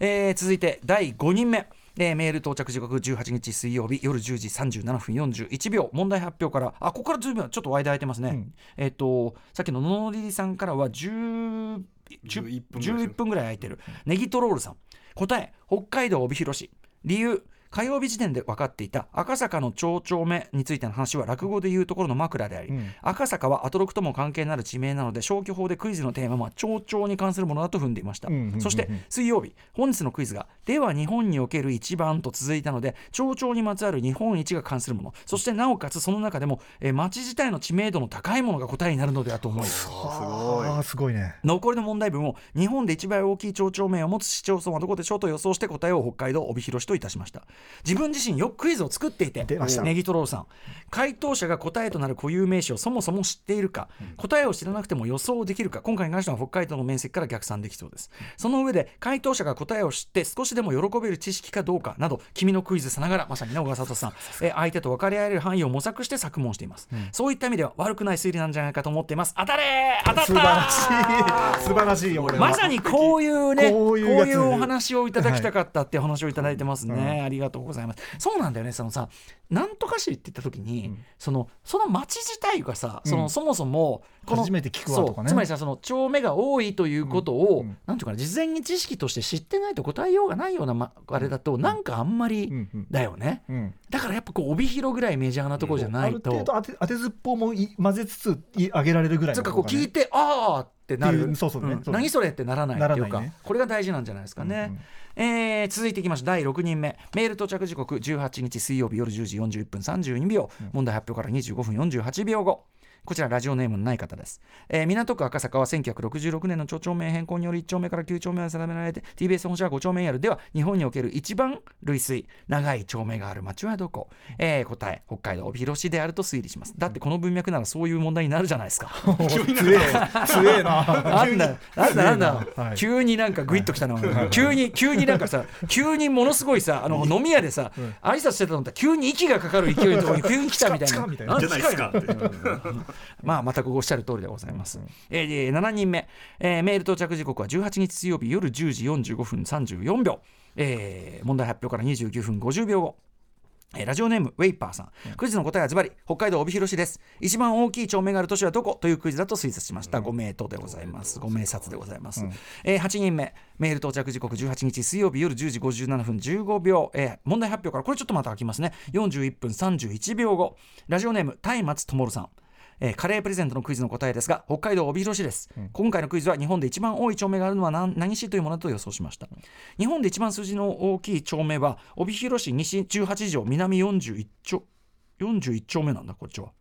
えー、続いて第5人目えー、メール到着時刻18日水曜日夜10時37分41秒。問題発表からあここから10秒ちょっと間空いてますね、うん、えっ、ー、とさっきのののりりさんからは10 11分 ,11 分ぐらい空いてる。ネギトロールさん。答え北海道帯広市。理由火曜日時点で分かっていた赤坂の町丁目についての話は落語でいうところの枕であり、うん、赤坂はアトロクとも関係のある地名なので消去法でクイズのテーマは町長に関するものだと踏んでいました、うんうんうんうん、そして水曜日本日のクイズがでは日本における一番と続いたので町長にまつわる日本一が関するもの。そしてなおかつその中でも、えー、町自体の知名度の高いものが答えになるのではと思いすごい。すごいね。残りの問題文を日本で一番大きい町長名を持つ市町村はどこでしょうと予想して答えを北海道帯広市といたしました自分自身よくクイズを作っていてネギトローさん。回答者が答えとなる固有名詞をそもそも知っているか、うん、答えを知らなくても予想できるか今回に関しては北海道の面積から逆算できそうです、うん、その上で回答者が答えを知って少しでも喜べる知識かどうかなど君のクイズさながらまさにね小笠さん。え相手と分かり合える範囲を模索して作問しています、うん、そういった意味では悪くない推理なんじゃないかと思っています。当たれ当たった素晴らしい。素晴らしいよまさにこういうねこういうお話をいただきたかったっていう話をいただいてますね、ありがとうございます。そうなんだよね。そのさなんとか市って言った時に、うん、そのその町自体がさ、そのそもそもこの初めて聞くわとかね。つまりさその丁目が多いということを、うん、なんていうかな事前に知識として知ってないと答えようがないような、ま、あれだと、なんかあんまりだよね、だからやっぱこう帯広ぐらいメジャーなところじゃないと、ある程度当て当てずっぽうも混ぜつつ上げられるぐらいの、ね、かこう聞いてああってなる。そうそう、ねうん、何それってならないっていうか、ね、これが大事なんじゃないですかね、うんうん。えー、続いていきましょう。第6人目。メール到着時刻18日水曜日夜10時41分32秒、うん、問題発表から25分48秒後こちらラジオネームのない方です、えー、港区赤坂は1966年の町長名変更により1丁目から9丁目まで定められて TBS 本社は5丁目にある。では日本における一番類推長い町名がある町はどこ、えー、答え北海道帯広市であると推理します。だってこの文脈ならそういう問題になるじゃないですか。強え強えななんだなんだなんだ、はい、急になんかグイッときたの、はい、急に急になんかさ急にものすごいさあの飲み屋でさ、うん、挨拶してたのって急に息がかかる勢いのところに急に来たみたいな。じゃな。いですかまあ、全くおっしゃる通りでございます。うん、えー、7人目、えー、メール到着時刻は18日水曜日夜10時45分34秒、えー、問題発表から29分50秒後。えー、ラジオネームウェイパーさん、クイズの答えはズバリ北海道帯広市です。一番大きい町名がある都市はどこ？というクイズだと推察しました、うん、5名とでございます。5名札でございます、うん、えー、8人目。メール到着時刻18日水曜日夜10時57分15秒、えー、問題発表からこれちょっとまた開きますね。41分31秒後。ラジオネーム松明智さんえー、カレープレゼントのクイズの答えですが北海道帯広市です、うん、今回のクイズは日本で一番多い町名があるのは何市というものだと予想しました、うん、日本で一番数字の大きい町名は帯広市西18条南41丁41丁目なんだこっちは。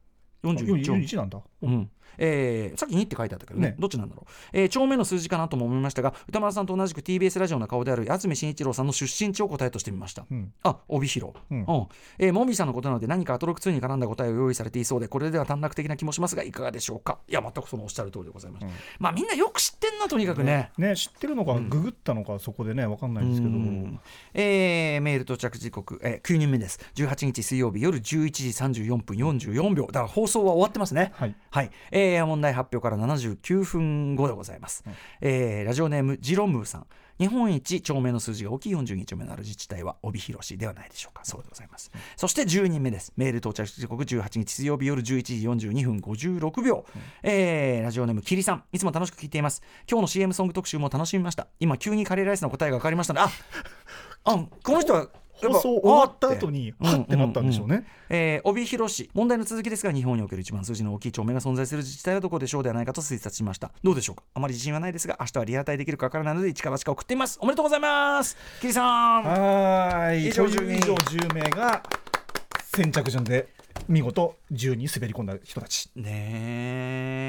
41丁目。なんだ、うんえー、さっき2って書いてあったけどね、ね。どっちなんだろう、えー、丁目の数字かなとも思いましたが歌丸さんと同じく TBS ラジオの顔である安住紳一郎さんの出身地を答えとしてみました、うん、あ帯広、うん。うん。えー、モンビさんのことなので何かアトロック2に絡んだ答えを用意されていそうでこれでは短絡的な気もしますがいかがでしょうか。いや全くそのおっしゃる通りでございます、うん、まあみんなよく知ってんなとにかくね。ね知ってるのかググったのか、そこでね分かんないんですけども、えー、メール到着時刻、えー、9人目です。18日水曜日夜11時34分44秒。だから放送は終わってますね。はい、はい、えー、問題発表から79分後でございます、うん、えー、ラジオネームジロムーさん。日本一町名の数字が大きい42丁目のある自治体は帯広市ではないでしょうか。そうでございます、うん、そして10人目です。メール到着時刻18日水曜日夜11時42分56秒、うん、えー、ラジオネームキリさん。いつも楽しく聞いています。今日の CM ソング特集も楽しみました。今急にカレーライスの答えが分かりましたので。ああこの人は放送終わった後にはってなったんでしょうね、うんうんうん、えー、帯広市。問題の続きですが日本における一番数字の大きい町名が存在する自治体はどこでしょうではないかと推察しました。どうでしょうか？あまり自信はないですが明日はリアタイできるかからないので一からしか送っています。おめでとうございます。キリさん。はい。以上10名が先着順で見事10に滑り込んだ人たち。ね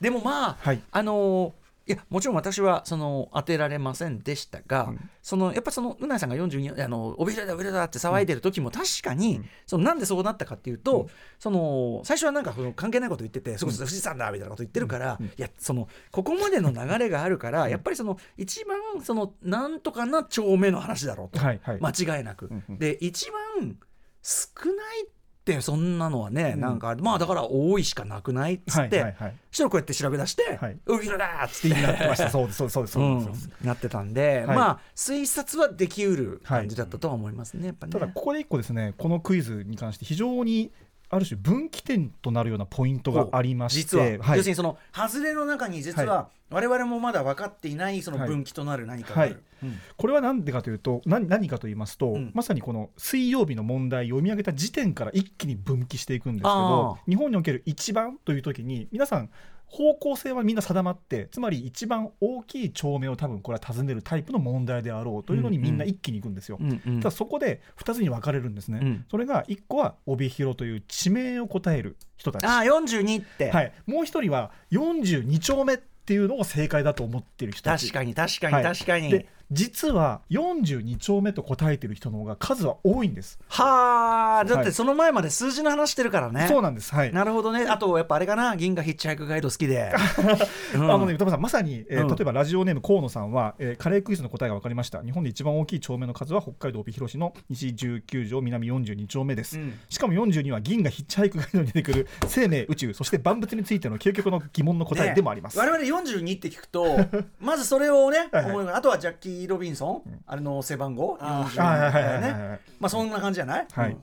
でもまあ、はい、あのーいやもちろん私はその当てられませんでしたが、うん、そのやっぱそのうなさんが42あのおびれだおびれだって騒いでる時も確かに、うん、そのなんでそうなったかっていうと、うん、その最初はなんかその関係ないこと言ってて、そこ富士山だみたいなこと言ってるから、いやそのここまでの流れがあるからやっぱりその一番そのなんとかな丁目の話だろうと、はいはい、間違いなく。で一番少ないってそんなのはね、うん、なんかまあだから多いしかなくないっつって、はいはいこうやって調べ出して「はい、ウィルだ!」っつってなってました。そうですそうですそうです、なってたんで、はい、まあ推察はできうる感じだったとは思いますね,、ただここで一個ですねこのクイズに関して非常にある種分岐点となるようなポイントがありまして実は、はい、要するにその外れの中に実は我々もまだ分かっていないその分岐となる何かがある、はい。うん、これは何でかというと何何かと言いますと、うん、まさにこの水曜日の問題を読み上げた時点から一気に分岐していくんですけど日本における一番という時に皆さん方向性はみんな定まってつまり一番大きい町名を多分これは尋ねるタイプの問題であろうというのにみんな一気にいくんですよ。うんうん、ただそこで2つに分かれるんですね。うん、それが1個は帯広という地名を答える人たち。あ42って、はい、もう1人は42丁目っていうのを正解だと思ってる人たち。確かに確かに確かに。はい、実は42丁目と答えてる人の方が数は多いんです。はあだってその前まで数字の話してるからね、そうなんです。はい。なるほどね。あとやっぱあれかな。銀河ヒッチハイクガイド好きで、うん、あのね歌さんまさに、えー、例えばラジオネーム河野さんは、えー、カレークイズの答えが分かりました。日本で一番大きい丁目の数は北海道帯広市の西19条南42丁目です、うん、しかも42は銀河ヒッチハイクガイドに出てくる生命宇宙そして万物についての究極の疑問の答えでもあります、ね、我々42って聞くと まずそれをね、はいはい、あとはジャッキー・ロビンソン、あれの背番号42ねまあそんな感じじゃない、はい、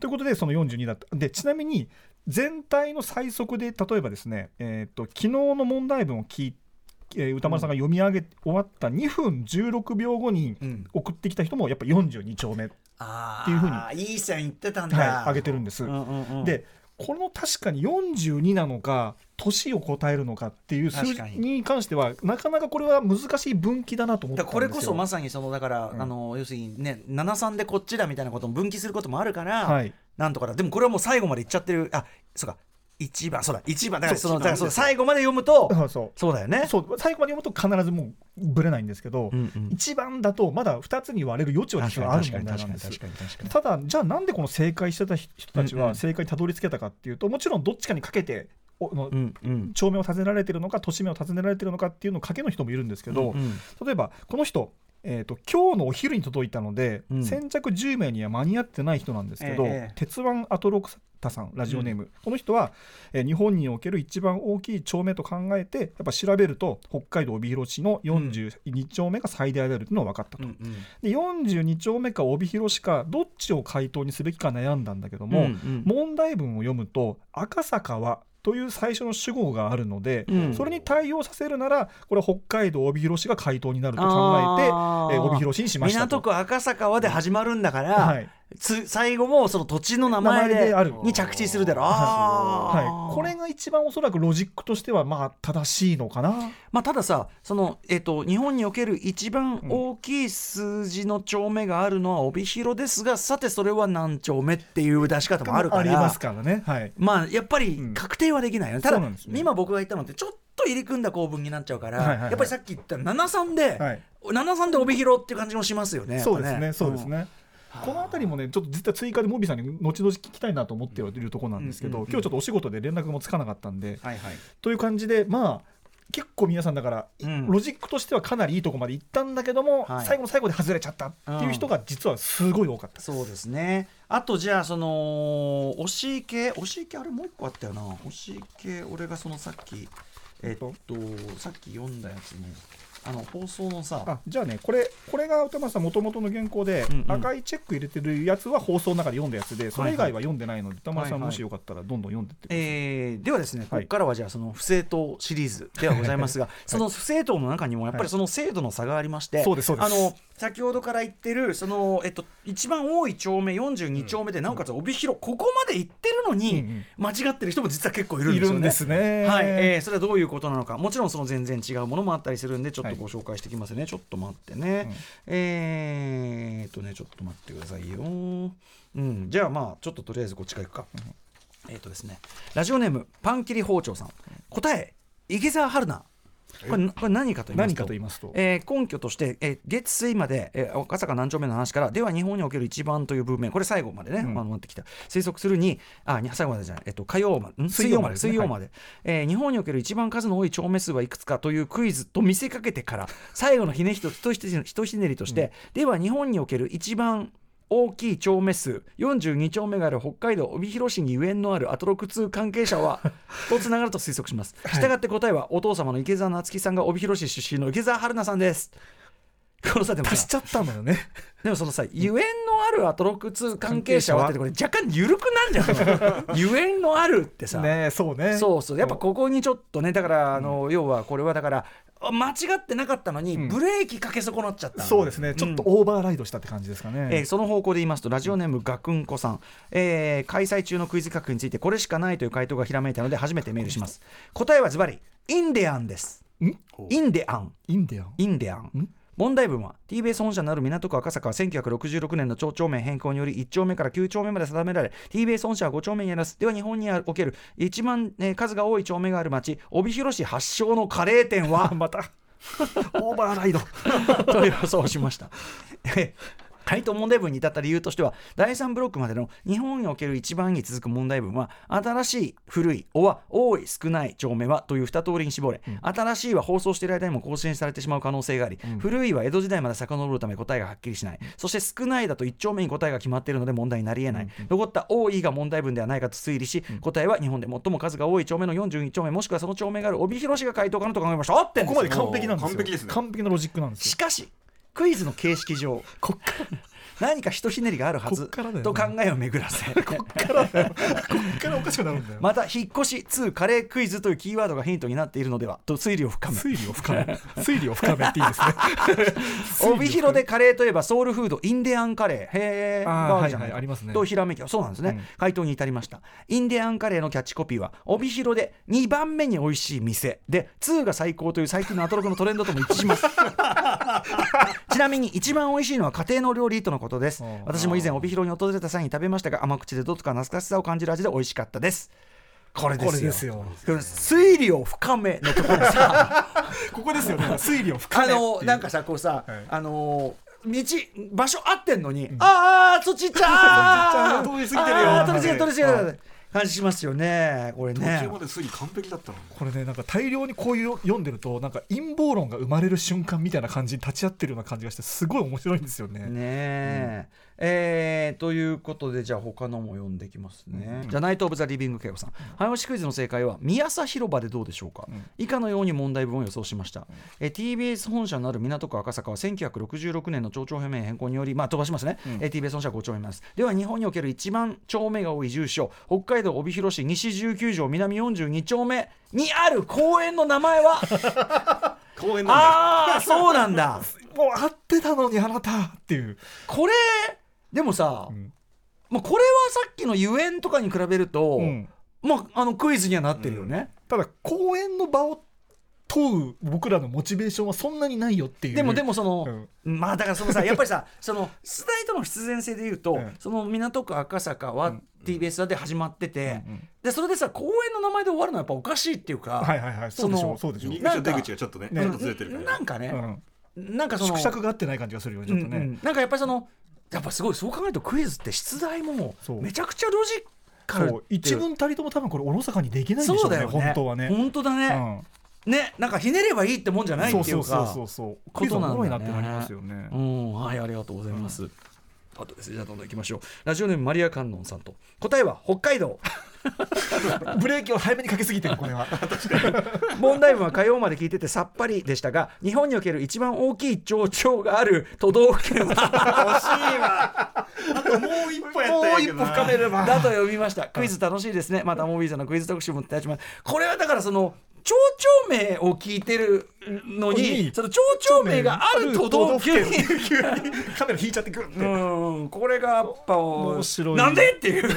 ということでその42だったでちなみに全体の最速で例えばですね、えーと、昨日の問題文を聞いてえー、歌丸さんが読み上げ終わった2分16秒後に送ってきた人もやっぱ42丁目っていうふうに、いい線いってたんだ、はい、上げてるんです。うんうんうん、でこの確かに42なのか年を答えるのかっていう数字に関してはなかなかこれは難しい分岐だなと思ってこれこそまさにそのだから、うん、あの要するにね73でこっちだみたいなことも分岐することもあるから、はい、なんとかだ。でもこれはもう最後までいっちゃってる。あそうか一番そうだ一番。だからそのだからその最後まで読むとそうそう。だよね。そう最後まで読むと必ずもうぶれないんですけど、うんうん、一番だとまだ2つに割れる余地はある問題なんです。ただじゃあなんでこの正解してた人たちは正解にたどり着けたかっていうともちろんどっちかにかけての、うんうん、町名を尋ねられてるのか都市名を尋ねられてるのかっていうのをかけの人もいるんですけど、うんうん、例えばこの人えーと、今日のお昼に届いたので、うん、先着10名には間に合ってない人なんですけど、えー、鉄腕アトロクタさんラジオネーム、うん、この人は、えー、日本における一番大きい丁目と考えてやっぱ調べると北海道帯広市の42丁目が最大であるというのが分かったと、うんうん、で42丁目か帯広市かどっちを回答にすべきか悩んだんだけども、うんうん、問題文を読むと赤坂はという最初の主語があるので、うん、それに対応させるならこれは北海道帯広市が回答になると考えて、え帯広市にしました港区赤坂はで始まるんだから、はい、つ最後もその土地の名前である。に着地するだろ。う、はい、これが一番おそらくロジックとしてはまあ正しいのかな、まあ、たださその、えーと、日本における一番大きい数字の丁目があるのは帯広ですが、さてそれは何丁目っていう出し方もあるから。ありますからね、はい、まあやっぱり確定はできないよね、うん、ただ、ね、今僕が言ったのってちょっと入り組んだ構文になっちゃうから、はいはいはい、やっぱりさっき言った73で、はい、73で帯広っていう感じもしますよね。そうですねそうですね、うんこの辺りもねちょっと実は追加でモビさんに後々聞きたいなと思っているところなんですけど、今日ちょっとお仕事で連絡もつかなかったんで、はいはい、という感じでまあ結構皆さんだから、うん、ロジックとしてはかなりいいとこまでいったんだけども、はい、最後の最後で外れちゃったっていう人が実はすごい多かった、うん、そうですね。あとじゃあその推し系推し系あれもう一個あったよな。推し系俺がそのさっきえっとさっき読んだやつのあの放送のさあじゃあねこれこれが歌丸さんもともとの原稿で、うんうん。赤いチェック入れてるやつは放送の中で読んだやつでそれ以外は読んでないので、歌丸さんはいはい。もしよかったらどんどん読んでってください、えーではですね、はい。ここからはじゃあその不正当シリーズではございますが、その不正当の中にもやっぱりその制度の差がありまして、そうですそうです。あの先ほどから言ってるその、えっと、一番多い丁目42丁目で、なおかつ帯広ここまで行ってるのに、うんうん。間違ってる人も実は結構いるんですよね。いるんですね。はい、えーそれはどういうことなのか。もちろんその全然違うものもあったりするんでちょっとご紹介してきますね、ちょっと待ってね、うん。えーっとねちょっと待ってくださいよ。うん。じゃあまあちょっととりあえずこっちから行くか、えーっとですね。ラジオネームパンキリ包丁さん。答え池澤春菜これこれ何かと言いますと何かと言いますと、えー根拠として、えー月水まで、えー赤坂何丁目の話からでは日本における一番という文面これ最後までね、うん。あの持ってきた。推測するにあに最後までじゃない、えっと、火曜までん？水曜まで水曜までえー日本における一番数の多い丁目数はいくつかというクイズと見せかけてから最後のひねひとひとひとひとひねりとして、では日本における一番大きい丁目数42丁目がある北海道帯広市にゆえんのあるアトロク2関係者は とつながると推測します。したがって答えはお父様の池澤夏樹さんが帯広市出身の池澤春菜さんです。このさでもさ足しちゃったんだよね。でもそのさゆえんのあるアトロク2関係者はってこれ若干緩くなんじゃん ゆえんのあるってさ、ねそうね。そうそう。やっぱここにちょっとねだからあの、要はこれはだから間違ってなかったのに、うん。ブレーキかけ損なっちゃったそうですね。ちょっとオーバーライドしたって感じですかね、えーその方向で言いますとラジオネームガクンコさん、えー開催中のクイズ企画についてこれしかないという回答がひらめいたので初めてメールします。答えはズバリインデアンです。ん？インデアン。インディアン？インデアン。ん？問題文は TBS 本社のある港区赤坂は1966年の町長名変更により1丁目から9丁目まで定められ TBS 本社は5丁目にあります。では日本における一番、えー数が多い丁目がある町帯広市発祥のカレー店はあ また。オーバーライド。と予想しました。え回答問題文に至った理由としては第3ブロックまでの日本における一番に続く問題文は新しい古いおは多い少ない丁目はという2通りに絞れ、新しいは放送している間にも更新されてしまう可能性があり、古いは江戸時代まで遡るため答えがはっきりしない。そして少ないだと1丁目に答えが決まっているので問題になり得ない、残った多いが問題文ではないかと推理し、答えは日本で最も数が多い丁目の42丁目もしくはその丁目がある帯広市が回答かなと考えました合ってんここまで完璧なんですよ。完璧ですね。完璧なロジックなんですよ。しかしクイズの形式上。こっから。何かひとひねりがあるはこずと考えを巡らせ。こっからおかしくなるんだよ。また引っ越し2カレークイズというキーワードがヒントになっているのではと推理を深め。推理を深め。推理を深めっていいですね。帯広でカレーといえばソウルフードインディアンカレー。へえあはいはいありますね。とひらめきはそうなんですね、うん。回答に至りました。インディアンカレーのキャッチコピーは帯広で2番目に美味しい店。で2が最高という最近のアトロクのトレンドとも一致します。ちなみに一番美味しいのは家庭の料理とのことです。うん。私も以前帯広に訪れた際に食べましたが甘口でどこか懐かしさを感じる味で美味しかったです。これですよ。これですよ。これ推理を深めのところでさ。ここですよね。推理を深あめっていう。のなんかさこうさ、はい。あの道場所合ってんのに、ああそっち行っちゃーそっち行っちゃー通り過ぎてるよあー通り過ぎてる通り過ぎてるは感じしますよねこれ途ね中まで推理完璧だったのに。これねなんか大量にこういう読んでるとなんか陰謀論が生まれる瞬間みたいな感じに立ち会ってるような感じがしてすごい面白いんですよね。ねえ、えーということでじゃあ他のも読んでいきますね、うん。じゃあナイト・オブ・ザ・リビング・ケオさん、早押しクイズの正解は宮佐広場でどうでしょうか、うん。以下のように問題文を予想しました、えー TBS 本社のある港区赤坂は1966年の町長名変更によりまあ飛ばしますね、うん。えー TBS 本社は5丁目ます。では日本における一番丁目が多い住所北海道帯広市西19条南42丁目にある公園の名前は？公園なんだ。ああそうなんだ。もう合ってたのにあなた。っていう。これでもさ、うん。まあ、これはさっきのゆえんとかに比べると、うん。まあ、あのクイズにはなってるよね、ただ公演の場を問う僕らのモチベーションはそんなにないよっていう。でもでもその、うん。まあだからそのさ やっぱりさその出題との必然性で言うと、うん。その港区赤坂はうん。TBS で始まってて、うんうんでそれでさ公園の名前で終わるのはやっぱおかしいっていうか、はいはいはい。そうでしょうそうでしょう。入り口と出口がちょっとねねちょっとずれてるからなんかね、うん。なんかその縮尺が合ってない感じがするよねちょっとね。うんうん。なんかやっぱりそのやっぱすごいそう考えるとクイズって出題もめちゃくちゃロジカルう一文たりとも多分これおろそかにできないんでしょうねそうだよね本当はね。本当だね、ねなんかひねればいいってもんじゃないっていうかそうそうそうそうクイズおもろいなってなりますよね。うん、はい、ありがとうございます。あとですね、じゃあどんどん行きましょう。ラジオネームマリア観音さんと。答えは北海道。ブレーキを早めにかけすぎてるこれは。問題文は火曜まで聞いててさっぱりでしたが日本における一番大きい町長がある都道府県は。欲しいわ。あともう一歩もう一歩深めれば。だと読みました。クイズ楽しいですね。またモービーさんのクイズ特集も立ちます。これはだからその町長名を聞いてるのににその町長名がある都道府県。に急にカメラ引いちゃってくるってうん。これがやっぱ面白い。なんでっていう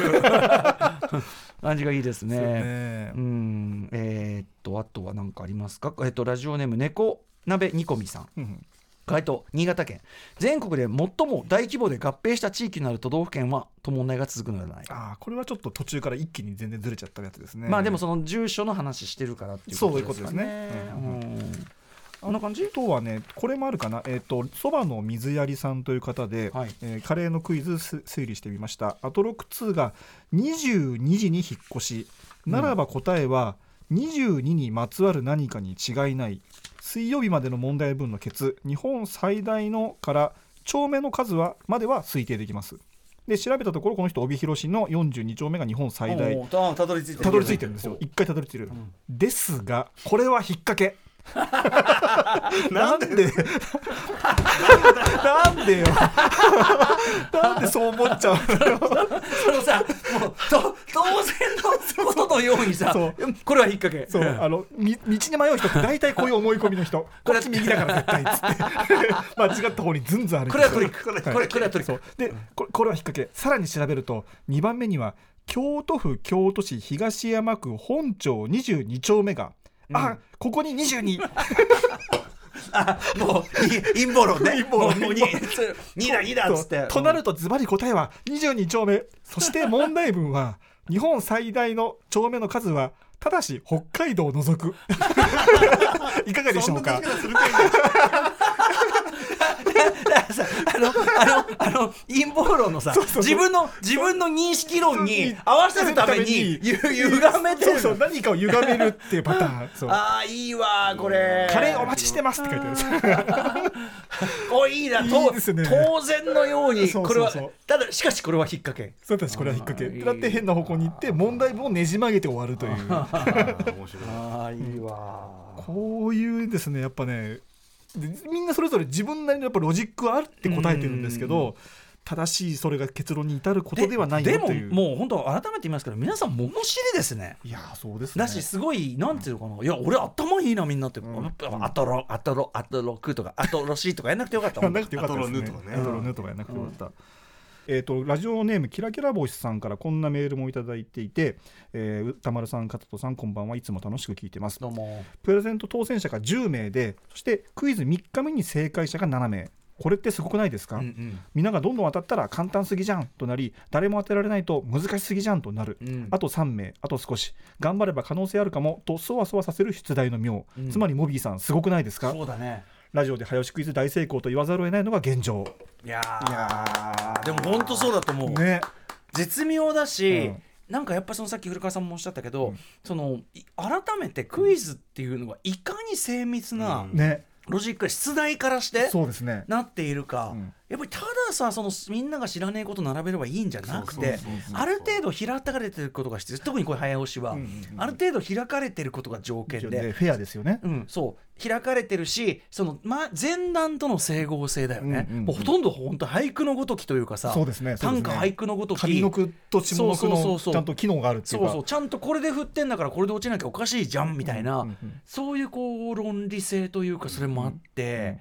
感じがいいですね。ね。うん。えーっとあとは何かありますか、えっとラジオネーム猫鍋煮込みさん。うん回答新潟県。全国で最も大規模で合併した地域のある都道府県はと問題が続くのではないか、ああこれはちょっと途中から一気に全然ずれちゃったやつですね。まあでもその住所の話してるからっていうことですかね。そういうことうんこんな感じ？あとはねこれもあるかな。えっ、とそばの水やりさんという方で、はい。えーカレーのクイズす推理してみました。アトロック2が22時に引っ越し。ならば答えは22にまつわる何かに違いない。水曜日までの問題文のケツ。日本最大のから丁目の数はまでは推定できます。で調べたところこの人帯広市の42丁目が日本最大。たどり着いてたどり着いてるんですよ。一回たどり着いてる、ですがこれは引っ掛け なんで？なんでよ。なんでそう思っちゃうのよ？そのさもうと当然のことのようにさこれは引っ掛け。そう。あのみ道に迷う人って大体こういう思い込みの人。こっち右だから絶対っつって。間違った方にずんずん歩いてこれはトリック。これはい。これこれはトリック。でここれは引っ掛け。さらに調べると2番目には京都府京都市東山区本町22丁目が、あここに22 あもうい陰謀論ね。陰謀論。もうもうに 2だ2だっつって。となるとズバリ答えは22丁目そして問題文は日本最大の丁目の数はただし北海道を除く。いかがでしょうか？あのあのあの陰謀論のさ自分の自分の認識論に合わせるためにゆ歪めてるそう何かを歪めるっていうパターン。ああいいわこれ。カレーお待ちしてますって書いてある。おいいなね。当然のようにこれはただしかしこれは引っ掛け。そう私これは引っ掛け。だって変な方向に行って問題文をねじ曲げて終わるという。あー面白いああいいわこういうですねやっぱねでみんなそれぞれ自分なりのやっぱロジックはあって答えてるんですけど正しいそれが結論に至ることではないでももう本当改めて言いますけど皆さん物知りですね。いやーそうですね。だしすごいなんていうのかな。いや俺頭いいなみんなって、ん。アトロアトロアトロクとかアトロシーとかやんなくてよかったやんなくてよかったね。アトロヌとかね。アトロヌとかやんなくてよかった、えー、とラジオネームキラキラ星さんからこんなメールもいただいていて、えー歌丸さん、加藤さん、こんばんはいつも楽しく聞いてます。どうも。プレゼント当選者が10名で、そしてクイズ3日目に正解者が7名。これってすごくないですか、うんうん。みんながどんどん当たったら簡単すぎじゃんとなり誰も当てられないと難しすぎじゃんとなる、うん。あと3名あと少し。頑張れば可能性あるかもとそわそわさせる出題の妙、うん。つまりモビーさんすごくないですか？そうだねラジオで早押しクイズ大成功と言わざるを得ないのが現状。いやいやでも本当そうだと思う、ね。絶妙だし、うん。なんかやっぱそのさっき古川さんもおっしゃったけど、うん。そのい改めてクイズっていうのがいかに精密なうん。ね。ロジック出題からしてそうですね。なっているか、うん。やっぱりたださそのみんなが知らねえこと並べればいいんじゃなくてある程度開かれてることが必要。特にこれ早押しは、うんうんうん。ある程度開かれてることが条件で。でフェアですよね。うん、そう開かれてるしその、ま、前段との整合性だよね、うんうんうん。もうほとんど本当俳句のごときというかさそうですねね。短歌俳句のごとき。上の句と下の句のちゃんと機能があるっていうか。そうそう。ちゃんとこれで振ってんだからこれで落ちなきゃおかしいじゃんみたいな、うんうんうん。そういうこう論理性というかそれもあって、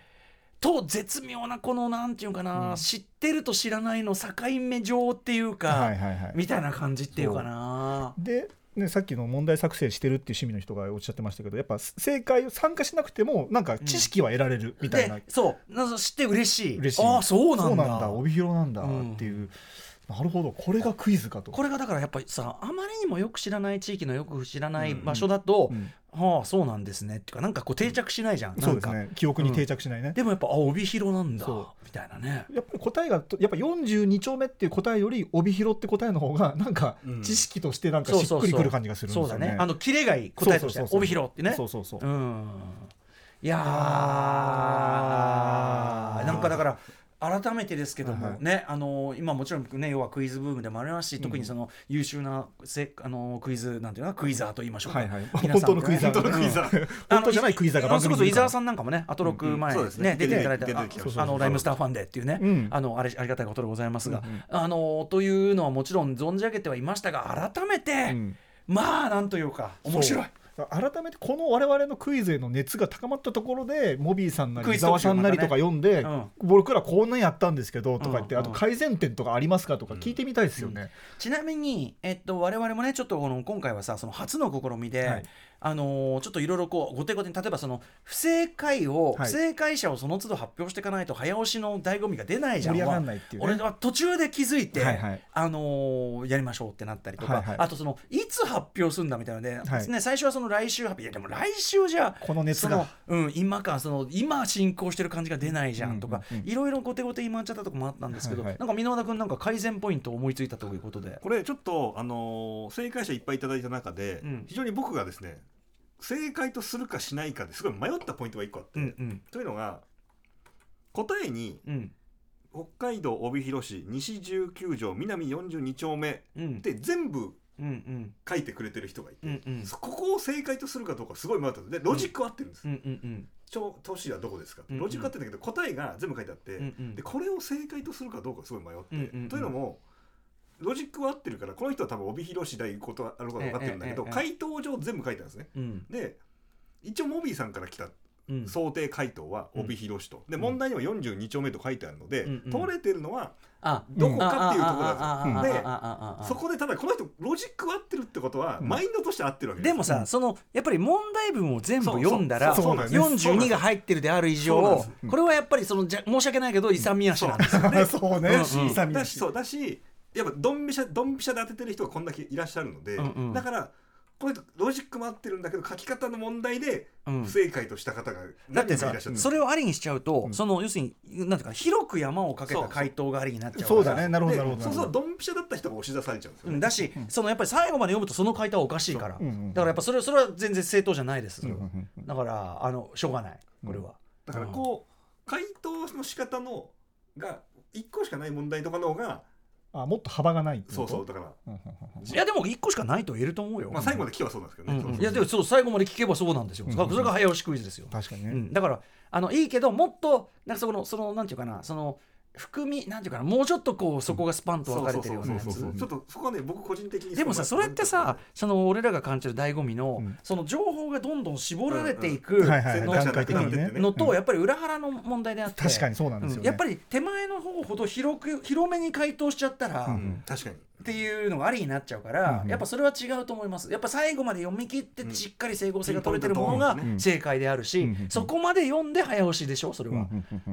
と絶妙なこのなんていうかな、うん。知ってると知らないの境目上っていうか、はいはいはい。みたいな感じっていうかな。で、ね、さっきの問題作成してるっていう趣味の人がおっしゃってましたけどやっぱ正解参加しなくてもなんか知識は得られるみたいな、う。なんか知って嬉しい。嬉しい。ああそうなんだ。そうなんだ。帯広なんだうんっていう、なるほど。これがクイズかと。これがだからやっぱりさあまりにもよく知らない地域のよく知らない場所だと、うん。はあそうなんですねっていうかなんかこう定着しないじゃん、そうですなんか。ね記憶に定着しないね、でもやっぱあ帯広なんだそみたいなね。やっぱり答えがやっぱ42丁目っていう答えより帯広って答えの方がなんかうん。知識としてなんかしっそうそうそうくりくる感じがするんですよね。そうだねあのキレがいい答えとしてそうそうそうそう。帯広ってね。そうそうそう。う。ん。いやー。なんかだから改めてですけども、はいはい。ねあの今もちろんね要はクイズブームでもありますし、特にその優秀なせあのクイズなんていうのかなクイザーと言いましょうか、はいはい。皆さん本当のクイザーがね。本当のクイザー。本当じゃないクイザーがあのそれこそ伊沢んさんなんかもねアトロク前うんうん。ね。ね出ていただいたあのライムスターファンデっていうね、うん。あのあれありがたいことでございますが、うんうん。あのというのはもちろん存じ上げてはいましたが改めて、うん。まあなんというか面白い。改めてこの我々のクイズへの熱が高まったところでモビーさんなり伊沢さんなりとか読んで、うん。僕らこんなんやったんですけどとか言って、うんあと改善点とかありますかとか聞いてみたいですよね。ちなみに、えっと、我々もねちょっとこの今回はさその初の試みで、はいあのーちょっといろいろこう後手後手に例えばその不正解を、はい。不正解者をその都度発表していかないと早押しの醍醐味が出ないじゃん俺は途中で気づいて、はいはい。あのーやりましょうってなったりとか、はいはい。あとそのいつ発表するんだみたいなので、はい。ね、最初はその来週発表いやでも来週じゃこの熱が。その、うん、今かその今進行してる感じが出ないじゃんとか、いろいろ後手後手言い回っちゃったとこもあったんですけど、はいはい。なんか箕輪田君なんか改善ポイントを思いついたということで。これちょっと、あのー正解者いっぱいいただいた中で、うん。非常に僕がですね正解とするかしないかですごい迷ったポイントが1個あって、うんうん。というのが答えにうん。北海道帯広市西19条南42丁目うん。で全部うんうん。書いてくれてる人がいて、うんうん。そここを正解とするかどうかすごい迷ったんです。でロジックは合ってるんです、うんうん超都市はどこですか、うんうん。ロジックは合ってるんだけど答えが全部書いてあって、うんうん。でこれを正解とするかどうかすごい迷って、うんうんうん。というのもロジックは合ってるからこの人は多分帯広市で行くことはあることが分かってるんだけど、ええええ回答上全部書いてあるんですね。うん。で一応モビーさんから来たうん。想定回答は帯広市と、でん。問題には42丁目と書いてあるので、うんれてるのはあどこかっていうところなんでそこでただこの人ロジックは合ってるってことは、うんマインドとして合ってるわけでもさ、そのやっぱり問題文を全部読んだらそうそうそうなんです42が入ってるである以上これはやっぱりそのじゃ申し訳ないけど勇み足なんですよね。そうね、うんうん勇み足だしそうだしやっぱドンピシャドンピシャで当ててる人がこんだけいらっしゃるので、うんうん。だからこの人ロジックも合ってるんだけど書き方の問題でうん。不正解とした方がだって何人かさいらっしゃる。それをありにしちゃうと、うん。その要するになんていうか広く山をかけた回答がありになっちゃうから。そうだね。なるほどでなるほど。そうそうドンピシャだった人が押し出されちゃうんですよね、うんだし、そのやっぱり最後まで読むとその回答はおかしいから、う。んうんだからやっぱそれそれは全然正当じゃないです、それは。うんうんうん。だからあのしょうがないこれは、だからこう回答の仕方のが1個しかない問題とかの方があもっと幅がないってこと？そうそうだから、いやでも1個しかないと言えると思うよ、まあ、最後まで聞けばそうなんですけどね、いやでもそう最後まで聞けばそうなんですよ、うん。それが早押しクイズですよ、確かにね、うん、だからあのいいけどもっとなんかそのそのなんていうかなその含みなんていうかなもうちょっとこうそこがスパンと分かれてるようなやつ。ちょっとそこはね僕個人的にでもさそれってさその俺らが感じる醍醐味の、うん。その情報がどんどん絞られていくうんはいはいのとやっぱり裏腹の問題であって確かにそうなんですよね、うんやっぱり手前の方ほど広く広めに回答しちゃったら、うんうん。確かにっていうのがありになっちゃうから、うんやっぱそれは違うと思います。やっぱ最後まで読み切ってしっかり整合性が取れてるものがうん。正解であるし、うんそこまで読んで早押しでしょそれは。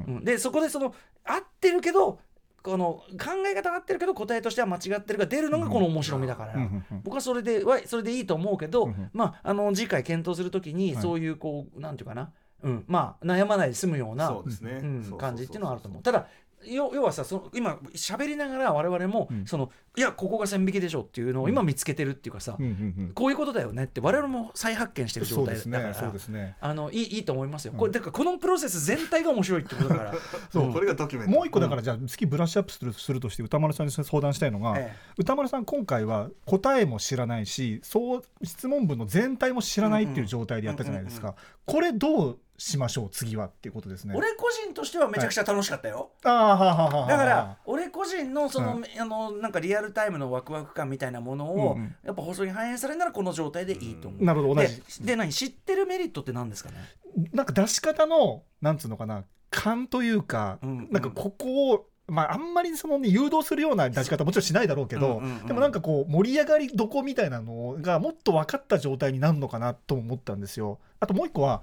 うんでそこでその合ってるけどこの考え方は合ってるけど答えとしては間違ってるが出るのがこの面白みだから、うんうんうん僕はそれではそれでいいと思うけど、うんうん。まああの次回検討するときにはい。そういうこう、なんていうかな、うん、まあ悩まないで済むようなね、うん感じっていうのはあると思う。ただ要要はさその今喋りながら我々も、うん。そのいやここが線引きでしょっていうのを今見つけてるっていうかさ、うんうんうん。こういうことだよねって我々も再発見してる状態だからねそうですね。あのいいいいと思いますよ。うん。これだからこのプロセス全体が面白いってことだから。そう、うん。これがドキュメントもう一個だからじゃあ次ブラッシュアップするするとして歌丸さんに相談したいのが、え歌丸さん今回は答えも知らないしそう質問文の全体も知らないっていう状態でやったじゃないですか、これどうしましょう次はっていうことですね。俺個人としてはめちゃくちゃ楽しかったよ。はあはあはあだから俺個人のその,、うん。あのなんかリアルタイムのワクワク感みたいなものを、うん。うんやっぱ放送に反映されるならこの状態でいいと思う。なるほど同じ。でで何知ってるメリットって何ですかね？なんか出し方のなんつうのかな？勘というか、うん。なんかここをまあ、あんまりその、ね、誘導するような出し方もちろんしないだろうけど、うんうんうん。でもなんかこう盛り上がりどこみたいなのがもっと分かった状態になるのかなとも思ったんですよ。あともう一個は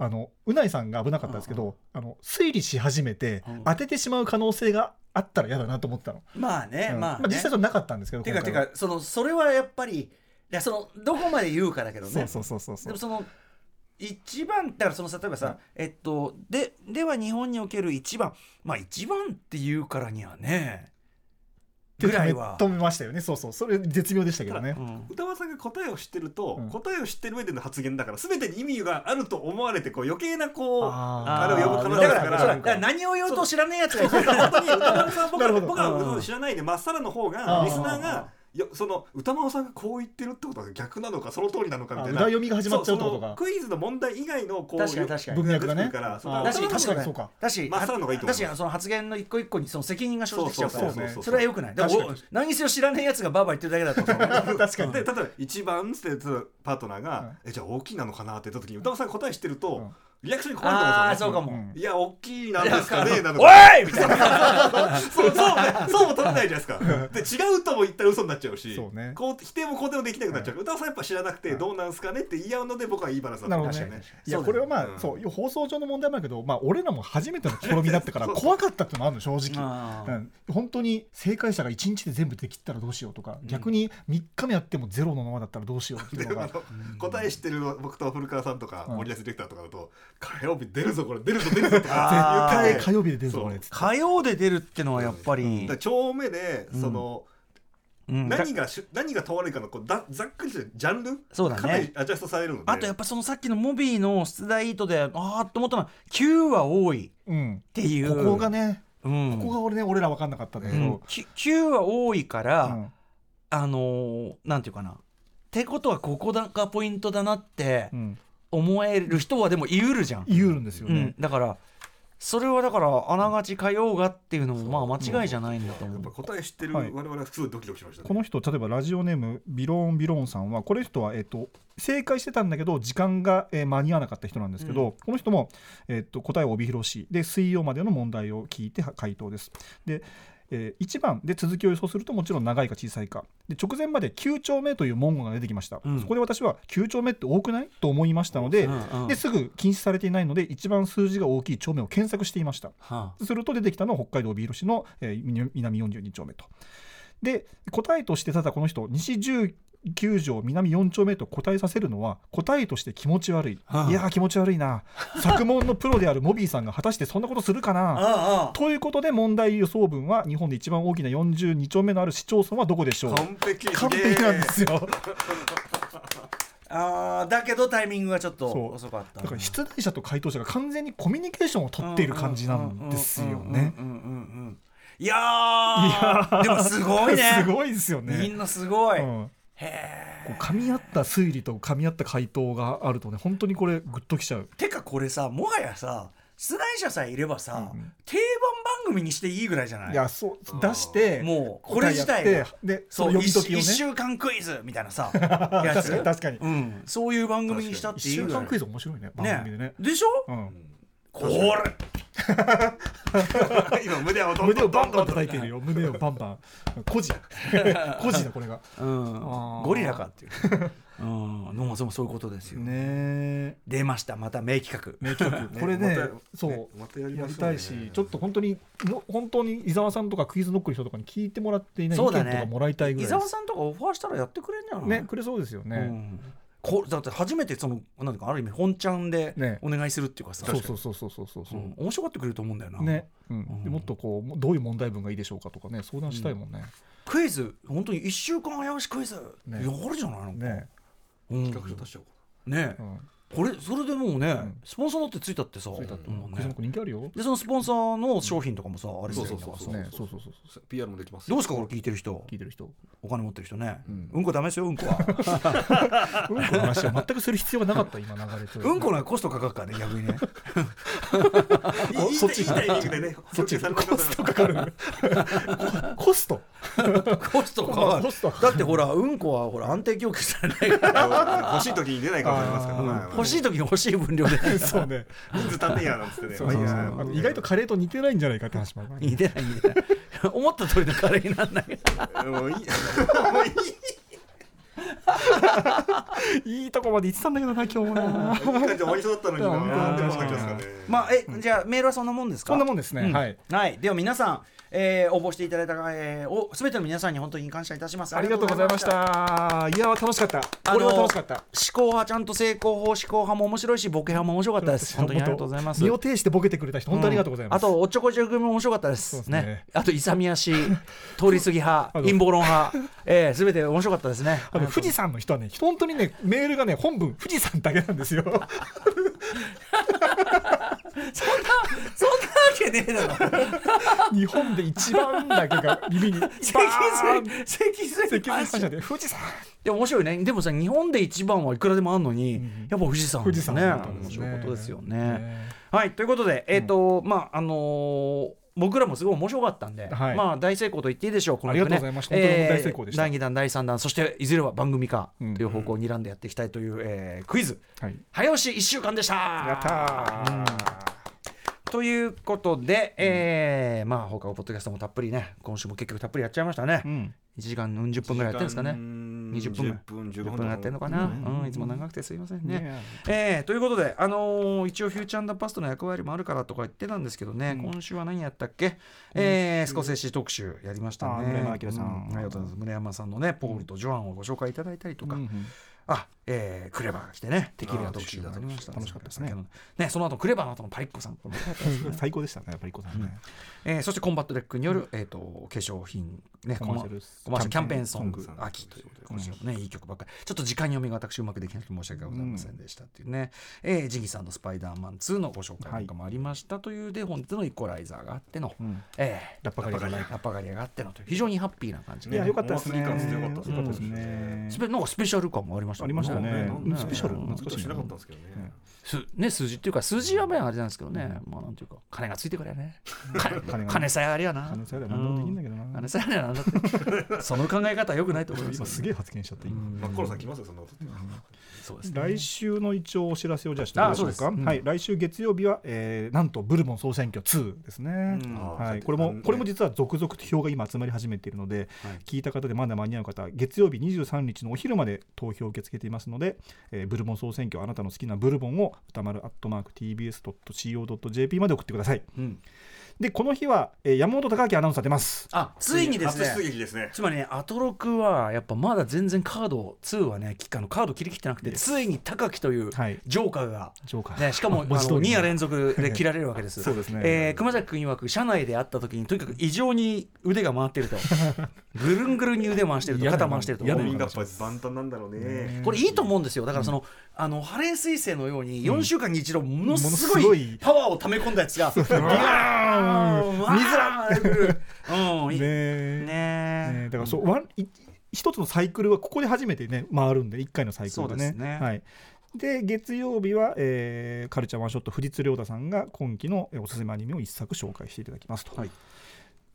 あのうないさんが危なかったんですけど、あの推理し始めてうん。当ててしまう可能性があったら嫌だなと思ったの。まあね、うん。まあ、ね、実際それなかったんですけどてかて今回は。かそのそれはやっぱりいやそのどこまで言うかだけどね。そうそうそうそう。そうでもその一番だからその例えばさ、えっとででは日本における一番。まあ一番っていうからにはねぐらいは。止めましたよね。そうそう。それ絶妙でしたけどね、うん。歌丸さんが答えを知ってると、うん。答えを知ってる上での発言だから全てに意味があると思われてこう余計なこうああれを呼ぶ可能性だから何を言おうと知らねえやつがいる。本当に歌丸さん僕は僕はうん知らないでまっさらの方がリスナーがいやその歌丸さんがこう言ってるってことが逆なのかその通りなのかみあたいな。裏読みが始まっちゃうってことか。そうそのクイズの問題以外のこう確かに確かに。文脈がね出てくるからそのあーだし歌丸さん確かにそうかだしの方がいいと思うだしその発言の一個一個にその責任が生じてきちゃうから。そうそうそうそうそれはよくない。だから何せよ知らねえやつがバーバー言ってるだけだと。確かにで例えば一番ってパートナーが、うん。えじゃあ大きいなのかなって言った時に歌丸さんが答え知ってると、うんリアクションに困ると思うんですよね。ああそうかも、うん。いや大きいなんですかねなのおかいみたいな。そうそうねそうも取れないじゃないですか。で違うとも言ったら嘘になっちゃうしそうね。こう否定も肯定もできなくなっちゃう。から歌丸さんやっぱ知らなくてどうなんすかねって言い合うので僕はいいバランスだと。思うんですよね。いやこれはまあ、うん。そう放送上の問題もあるけど、まあ、俺らも初めての試みだったから怖かったってのもあるの正直、うん、本当に正解者が1日で全部できったらどうしようとか、逆に3日目やってもゼロのままだったらどうしようっていうのが。答え知ってる僕と古川さんとかうん。森保ディレクターとかだと火曜日出るぞこれ出るぞ出るぞってあー。言ってて火曜日で出るぞこれ火曜で出るってのはやっぱり、丁目でその、うん。だ何がし何が問われるかのこうだざっくりしたジャンルそうだね。かなりアジャストされるので。あとやっぱそのさっきのモビーの出題意図でああと思ったのは9は多いうん。っていう。ここがね、うん、ここが俺ね俺ら分かんなかったんだけど、うん、き9は多いから、うん。あのーなんていうかな。ってことはここだがポイントだなってうん思える人はでも言うるじゃん、言うんですようん。ね、だからそれはだからあながち通うがっていうのもまあ間違いじゃないんだと思う。やっぱ答え知ってるはい。我々はすごいドキドキしましたね、この人例えばラジオネームビローンビローンさんはこの人は、えっと正解してたんだけど時間が、えー間に合わなかった人なんですけど、うん。この人も、えっと答えを帯広しで水曜までの問題を聞いては回答です。でえー1番で続きを予想するともちろん長いか小さいか。で直前まで9丁目という文言が出てきました、うん。そこで私は9丁目って多くない？と思いましたので,、うんうんですぐ禁止されていないので一番数字が大きい丁目を検索していました。はすると出てきたのは北海道帯広市の、えー南南42丁目と。で答えとしてただこの人西19条南4丁目と答えさせるのは答えとして気持ち悪い、はあ。いやー気持ち悪いな。作問のプロであるモビーさんが果たしてそんなことするかあなああ。ということで問題予想文は日本で一番大きな42丁目のある市町村はどこでしょう。完璧。完璧なんですよ。あーだけどタイミングがちょっと遅かった。だから出題者と回答者が完全にコミュニケーションを取っている感じなんですよねいやー。でもすごいね。すごいですよね。みんなすごい、うん。へこう噛み合った推理と噛み合った回答があるとね本当にこれグッときちゃう。えてかこれさもはやさ出題者さえいればさ、うん。うん定番番組にしていいぐらいじゃない？いやそう出してもうこれ自体でそそうの読み解きをね。1週間クイズみたいなさ や確つかに確かに。うん、そういう番組にしたっていいぐらい。間クイズ面白いね。番組でね。でしょ、うん。これ 今胸をどん胸をバンバン叩いてるよ。胸をバンバン。孤児。孤児だこれが。うん。ゴリラかっていう、うん、でもそういうことですよ、ね出ました。また名企画。名企画。これねそう。またやりたいしちょっと本当にの本当に伊沢さんとかクイズノックの人とかに聞いてもらっていない意見とかもらいたいぐ伊らいです。沢さんとかオファーしたらやってくれんじゃない？ねくれそうですようねんこだって初めてそのなんていうかある意味本ちゃんでね。お願いするっていうかさ、そうそうそうそうそう。そうそううん。面白がってくれると思うんだよな、ね、うん。うん。でもっとこうどういう問題文がいいでしょうかとかね相談したいもんね。クイズ。本当に1週間早押しクイズ、ね。やるじゃないのね、うん。企画書出しちゃおうかね。うん、これそれでもうね、ん。スポンサーだってついたってさついたって、うん。でそのスポンサーの商品とかもさあれするん。だからさそうそう。ね、そうそう。そうそう。PR もできますどうですかこれ聞いてる人？聞いてる人。お金持ってる人ね、ううんん、こダメですようんこは。うんこの話は全くする必要がなかった今流れてる。うんこのコストかかるからね逆にね。そっち。いいタイミングでねそっち。コストかかる。ココスト。コストかかる。だってほらうんこはほら安定供給されないから 欲しい時に出ないかもしれますからあー。まあまあ欲しい時に欲しい分量で。そうね。人数足んねえやなんつってね。意外とカレーと似てないんじゃないかって話もある似てない似てない。思った通りのカレーになんない。もういい。もういいいいとこまで行ってたんだけどな今日もな。一回じゃ終わりそうだったのにな。うんなんでこんな感じですかね。まあえじゃあメールはそんなもんですか？こんなもんですね、い。はい、では皆さん、えー応募していただいた、えー、お全ての皆さんに本当に感謝いたしますありがとうございまし。たいや楽しかったこれは楽しかった思考派ちゃんと成功法思考派も面白いしボケ派も面白かったです。本当にありがとうございます。身を挺してボケてくれた人本当にありがとうございます、あとおっちょこちょい組も面白かったです。ねね。あと勇み足、通り過ぎ派、陰謀論派、えー、全て面白かったですね。あの富士山の人はね本当にねメールがね本文富士山だけなんですよ そんなわけねえだろ。日本で一番だけが耳に バ脊髄脊髄で富士山でも面白いね。でもさ日本で一番はいくらでもあるのに、んやっぱ富士山富士。山だったん面白いことですよね。ねはいということでえっ、と、まああのー僕らもすごい面白かったんで、はい。まあ大成功と言っていいでしょうこのありがとうございました本当に大成功でした。第2弾第3弾そしていずれは番組化うんという方向を睨んでやっていきたいという、えークイズ。はい。早押し1週間でした。やったーということで、えーまあ他のポッドキャストもたっぷりね今週も結局たっぷりやっちゃいましたね、うん。1時間40分ぐらいやってるんですかね。20分ぐらい。10分10 15分。やってるのかな、うん。うんいつも長くてすいませんね。ねえーということで、あのー一応フューチャーパストの役割もあるからとか言ってたんですけどね、うん。今週は何やったっけ、えースコセッシ特集やりましたね。村山明さん。うありがとうございます。村山さんのね、ポールとジョアンをご紹介いただいたりとか、あ、えークレバーが来てね、テキーラ特集がありました。楽しかったですね。ね、その後クレバーの後のパリッコさん、最高でしたねやっぱりこさんね。えーそしてコンバットレックによる、えー、と化粧品、ね、コマーシャキャンペーンソング秋ということで今週もね、いい曲ばっかり。ちょっと時間読みが私うまくできなくて申し訳ございませんでしたっていうね、えージギさんの「スパイダーマン2」のご紹介なんかもありましたというで本日のイコライザーがあっての、うん。えラッパガリがないー、ラッパガリアがあってのという非常にハッピーな感じで、いやよかったですね。よかったですね。スペなんかスペシャル感もありましたありましたね。ね。スペシャル？うん。懐かしな。かったんですけどね。すね数字っていうか数字はまああれなんですけどね、まあなんていうか。金がついてくれね。金金さえありゃな。金さえあれば何でもできんだけどな。金さえありゃなんだって。その考え方はよくないと思います。すげえ発言しちゃった今真っ黒さん来ますよそんなこと。そうですね。来週の一応お知らせをじゃあしてみましょうか。あそうです。うん。はい来週月曜日はえーなんとブルボン総選挙2ですね。うん。はい、これもこれも実は続々と票が今集まり始めているので、はい。聞いた方でまだ間に合う方月曜日23日のお昼まで投票を受け付けていますので、えーブルボン総選挙あなたの好きなブルボンを歌丸アットマーク TBS.CO.JP まで送ってください。うん。でこの日は、えー山本隆明アナウンサー出ます。あついにです初出ね撃ですね。つまりねアトロクはやっぱまだ全然カード2はねあのカード切り切ってなくてついに高木というはい。ジョーカーがジョーカー、ね、しかもあ文字通りの2夜連続で 切られるわけです。そうですね。えー熊崎君曰く社内で会った時にとにかく異常に腕が回ってると。ぐるんぐるんに腕回してると肩回してると嫌なみんなやっぱり万端なんだろうね。これいいと思うんですよ。だからその、あのハレー彗星のように4週間に一度ものすごごい。いパワーを溜め込んだやつがビャーン わーってくるうんいい。ねねえ。ねだからそう、ワンい一つのサイクルはここで初めてね回るんで1回のサイクルでねそうですね。はい。で月曜日は、えーカルチャーワンショット藤津亮太さんが今期のえーおすすめアニメを一作紹介していただきますと、はい。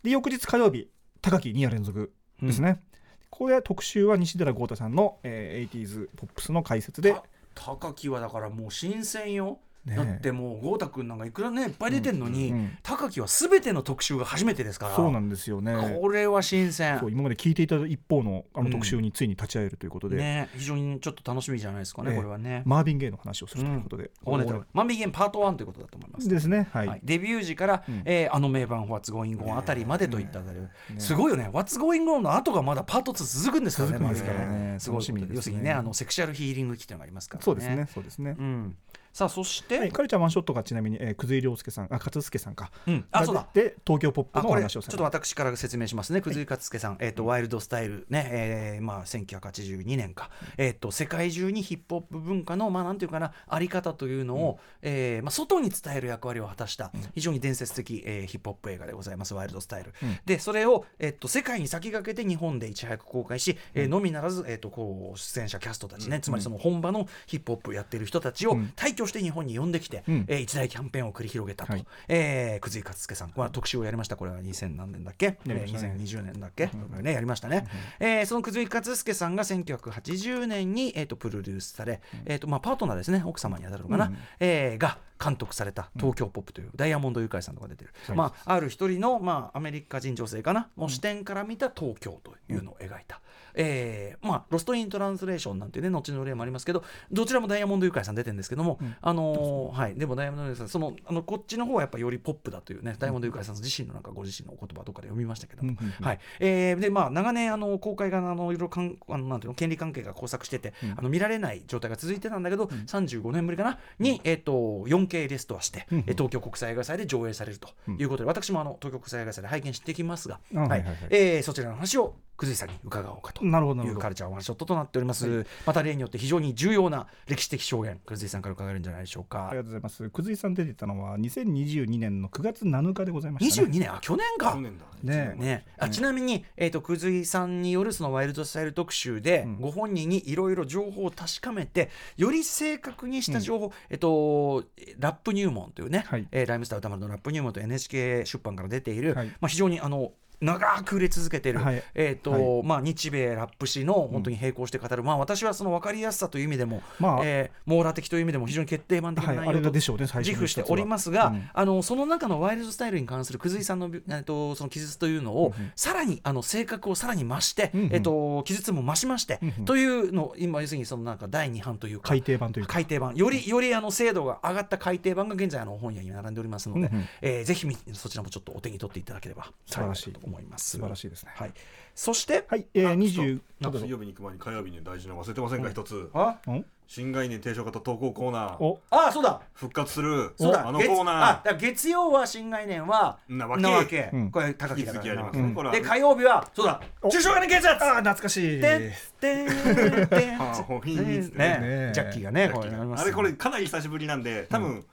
で翌日火曜日高木2夜連続ですね、ここで特集は西寺豪太さんの、えー、80s ポップスの解説で、た高木はだからもう新鮮よ、ねえ。だってもう豪太君なんかいくらねいっぱい出てんのに、うんうん高木は全ての特集が初めてですから。そうなんですよね。これは新鮮。今まで聞いていた一方のあの特集についに立ち会えるということで、ね非常にちょっと楽しみじゃないですかね、ええ。これはね。マービン・ゲイの話をするということで、こうね万引ゲームパート1ということだと思います。ですね。はい、はい、デビュー時から、うん。えーあの名盤「What's Going On」あたりまでといったあたり、すごいよね「What's Going On」の後がまだパート2続くんですからね。ね。すごい楽しみですね。要するにね。あのセクシャルヒーリング機っていうのがありますからね。そうですね。そうですね、うん、さあそして、はい、カルチャーワンショットがちなみに、えー、久井亮介さんあ勝介さんか、うん、あそうだ。で東京ポップの話をされょっと私から説明しますね、久井勝介さん、えーと、ワイルドスタイルね、えーまあ、1982年か、えーと、世界中にヒップホップ文化の、まあ、なんていうかな、あり方というのを、えーまあ、外に伝える役割を果たした、非常に伝説的、えーヒップホップ映画でございます、ワイルドスタイル。うん。で、それを、えーと、世界に先駆けて日本でいち早く公開し、えーのみならず、えーと、こう出演者、キャストたちね、つまりその本場のヒップホップやってる人たちをうん。退去して日本に呼んできて、うん。えー一大キャンペーンを繰り広げたと、はい。えー、久井勝介さん、まあ、特集をやりました、これは2000何年だっけ、やりえーましたね。2020年だっけ、これね、やりましたね、えーその久井勝介さんが1980年に、えー、とプロデュースされ、えーとまあ、パートナーですね、奥様に当たるのかな、うん。えーが監督された東京ポップという、ダイヤモンドユカイさんとか出てる、はい。まあ、ある一人の、まあ、アメリカ人女性かな？の視点から見た東京というのを描いた、えーまあ、ロスト・イン・トランスレーションなんてね後の例もありますけどどちらもダイヤモンドユカイさん出てるんですけども、うん。あのーはい、でもダイヤモンドユカイさんそのあのこっちの方はやっぱよりポップだというねダイヤモンドユカイさん自身のなんかご自身のお言葉とかで読みましたけども、うんうんうん。はい。えーでまあ、長年あの公開があのいろいろかんあのなんていうの権利関係が交錯してて、うん。あの見られない状態が続いてたんだけど、35年ぶりかな？に、えー、と 4K レストアして、うん東京国際映画祭で上映されるということで、私もあの東京国際映画祭で拝見してきますが、はいあはいはい。はい。えーそちらの話を久井さんに伺おうかとなるほどなるほど。いうカルチャーワンショットとなっております、また例によって非常に重要な歴史的証言久井さんから伺えるんじゃないでしょうか、ありがとうございます。くずいさん出てたのは2022年の9月7日でございました、ね。22年？あ去年か。去年だね。ね、あちなみに、えー、とくずいさんによるそのワイルドスタイル特集で、うん。ご本人にいろいろ情報を確かめてより正確にした情報、えっと、ラップ入門というね、はい。えーライムスター歌丸のラップ入門と NHK 出版から出ている、はい。まあ、非常にあの長く売れ続けている、はい。えーとまあ、日米ラップ史の本当に並行して語る、まあ、私はその分かりやすさという意味でも、まあえー網羅的という意味でも非常に決定版的は、ない内容と自負しておりますが、うん。あのその中のワイルドスタイルに関するくずいさんの,、えっとその記述というのを、うんうん。さらにあの性格をさらに増して、うんうん。えっと記述も増しまして、うんうん。というのを今要するにそのなんか第2版というか改訂版というか。改訂版。よりよりあの精度が上がった改訂版が現在あの本屋に並んでおりますので、うんうん。えーぜひみそちらもちょっとお手に取っていただければ素晴らしい幸と思います素晴らしいですね。はい、そして、はい、えー、あ20ちょっと水曜日に行く前に火曜日に大事なの忘れてませんか一つ。あん。新概念提唱型投稿コーナー。おあそうだ。復活する。そうだ。あのコーナだから月曜は新概念はなわけ。なわけ、うん。これ高木だから。なますね。これはで火曜日はそうだ。お。中小概念警察あー懐かしい。てってんてんはあほひんね。ジャッキーがねこれやりますあれこれかなり久しぶりなんで多分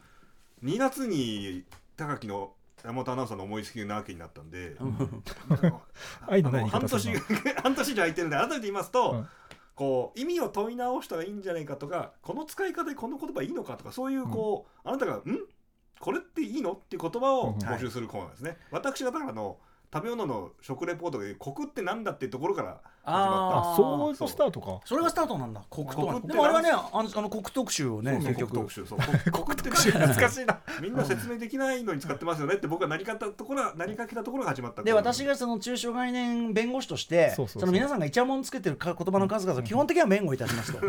2月に高木の山本アナウンサーの思いつきなわけになったんで、半年半年以上空いてるんで改めて言いますと、うんこう意味を問い直したらいいんじゃないかとかこの使い方でこの言葉いいのかとかそういうこう、あなたが「ん？これっていいの?」っていう言葉をうん募集するコーナーですね。私がだからあの食べ物の食レポートで「コクってなんだ?」っていうところから始まあ、そういうスタートか。それがスタートなんだ。黒糖黒糖でもあれはねあのあの黒特集をね結局そうそうコク特集そう。ココクってなんだしいな。みんな説明できないのに使ってますよねって僕がなりかったところはなりかけたところが始まったで私がその中小概念弁護士としてそうそうそう。その皆さんがイチャモンつけてるか言葉の数々を基本的には弁護いたしますと、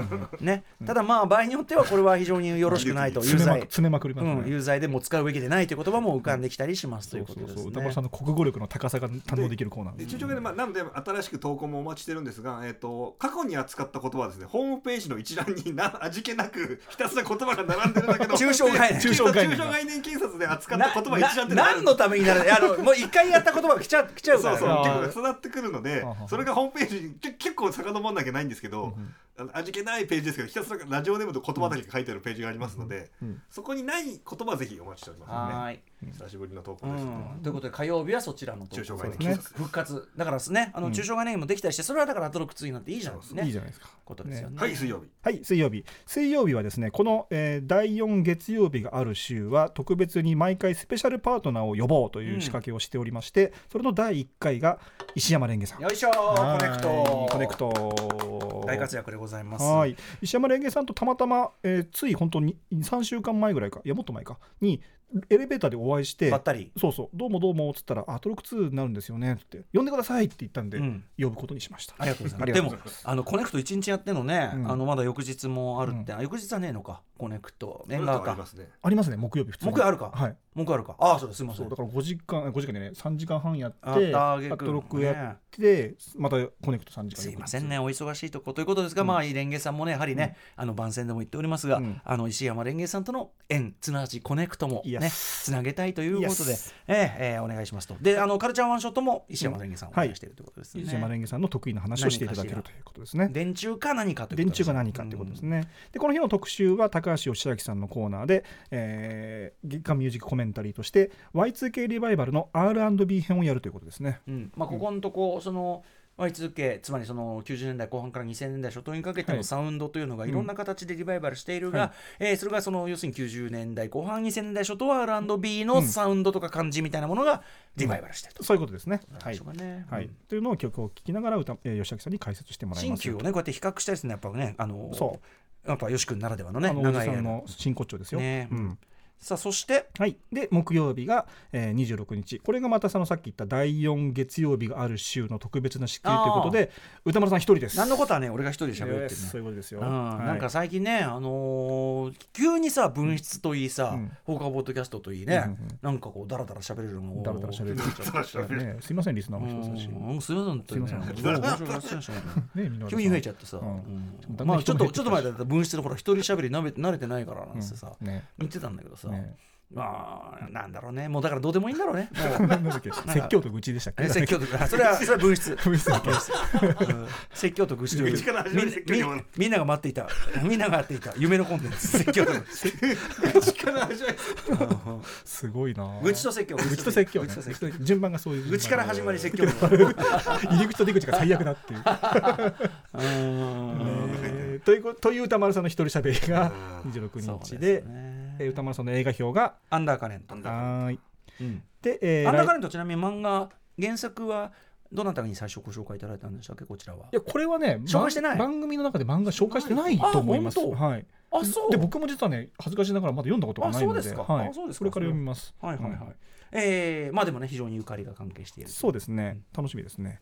ね、ただまあ場合によってはこれは非常によろしくないと有罪。詰めまくりますうん、ね。有罪でも使うべきでないという言葉も浮かんできたりしますということです。ね。歌丸さんの国語力の高さが堪能できるコーナー。でです中長でまあなので新しく投稿もお待ちしてるんですが、えっ、と過去に扱った言葉はですねホームページの一覧にな 味気なくひたすら言葉が並んでるだけど 抽象概念。で 抽象概念。概念警察で扱っなた言葉一覧ってな何のためになるあのもう一回やった言葉が来ちゃ来ちゃうから。そうそう。結構重なってくるのでそれがホームページにけ結構遡んなきゃないんですけど、うんあの味気ないページですけどひたすらラジオネームと言葉だけ書いてあるページがありますので、うん。そそこにない言葉はぜひお待ちしておりますので、はーい、久しぶりの投稿うです、ん、ということで火曜日はそちらの投稿中小概ね。復活。だからですね。あのうん。中小概念もできたりしてそれはだから後の苦痛になっていいじゃんですね。いいじゃないですか。ことですよね。はい水曜日。はい、水曜日。水曜日はですね、この、えー第4月曜日がある週は、特別に毎回スペシャルパートナーを呼ぼうという仕掛けをしておりまして、それの第1回が石山蓮華さん。よいしょー。コネクトはいコネクト。大活躍でございます。はい。石山蓮華さんとたまたま、えーつい本当に3週間前ぐらいかいやもっと前かにエレベーターでお会いしてばったり。そうそうどうもどうもっつったら「アトロク2になるんですよね」って「呼んでください」って言ったんで、うん。呼ぶことにしました。ありがとうございます。でもあのコネクト1日やってんのね、うん。あのまだ翌日もあるって、あ翌日はねえのかコネクトメンバーか。ありますね。ありますね木曜日普通に。木曜あるか。はい木あるか？ああそうですすみません。だから5時間5時間でね3時間半やってあったあげくアトロクやってまたコネクト3時間すいませんねお忙しいとこということですが、まあ蓮華さんもねやはりね、あの番宣でも言っておりますが、うん。あの石山蓮華さんとの縁つながりコネクトもねつなげたいということでええええお願いしますと。であのカルチャーワンショットも石山蓮華さんをお願いしているということですね、石山蓮華さんの得意な話をしていただけるということですね。電柱か何かという電ことです柱が何かということですね。でこの日の特集は高橋芳朗さんのコーナーで、えー、月刊ミュージックコメンタリーとして Y2K リバイバルの R&B 編をやるということですね。うん。まあ、ここのとこ、その Y2K つまりその90年代後半から2000年代初頭にかけてはい。のサウンドというのがいろんな形でリバイバルしているが、はい。えーそれがその要するに90年代後半2000年代初頭は R&B のサウンドとか感じみたいなものがリバイバルしてると。そういうことですね。はい。ね。はい。うん。というのを曲を聴きながら歌、えー、吉明さんに解説してもらいます。よ。新旧をねこうやって比較したりするのはやっぱね。あのそやっぱよし君ならではのね長い間。の真骨頂ですよ。ね。うんさあそしてはい、で木曜日が、えー、26日。これがまたそのさっき言った第4月曜日がある週の特別な仕切りということで歌丸さん一人です。何のことはね俺が一人で喋るってね。そういうことですよ、うん。はい。なんか最近ね、あのー急にさ分室といいさ、うん。放課後ポッドキャストといいね、うんうんなんかこうダラダラ喋れるのを。だらだら喋る。ねすいませんリスナーの人たち、うん。すいませんすいません。急に増えちゃってさ、うん。うん。まあちょっとちょっと前だったら分室のほら一人喋り慣れてないからなんてさ、うん。ね。言ってたんだけどさ、ね。まあなんだろうね。もうだからどうでもいいんだろうね。もう。なんだっけ？説教と愚痴でしたっけ？え説教とあそれは それは分室説教と愚痴という。愚痴から始まる説教みんなが待っていた。みんなが待っていた。夢のコンテンツ。説教と。力始めすごいな。愚痴と説教。愚痴と説教ね。愚痴と説教。順番がそういう愚痴から始まり説教。の入り口と出口が最悪だっていう。ということという歌丸さんの一人喋りが26そう日でえー歌丸さんの映画表がアンダーカレン。トはーい。うん。で、えーアンダーカ来レントちなみに漫画原作はどなたに最初ご紹介いただいたんでしたっけ？こちらは。いやこれはね紹介してない？番番組の中で漫画紹介してないと思います。はい。あそう。で僕も実はね恥ずかしながらまだ読んだことがないので。あそうですか。はい。あそうですか。これから読みます。はいはいはい、うんえーまあでもね非常にゆかりが関係しているそうですね。楽しみですね。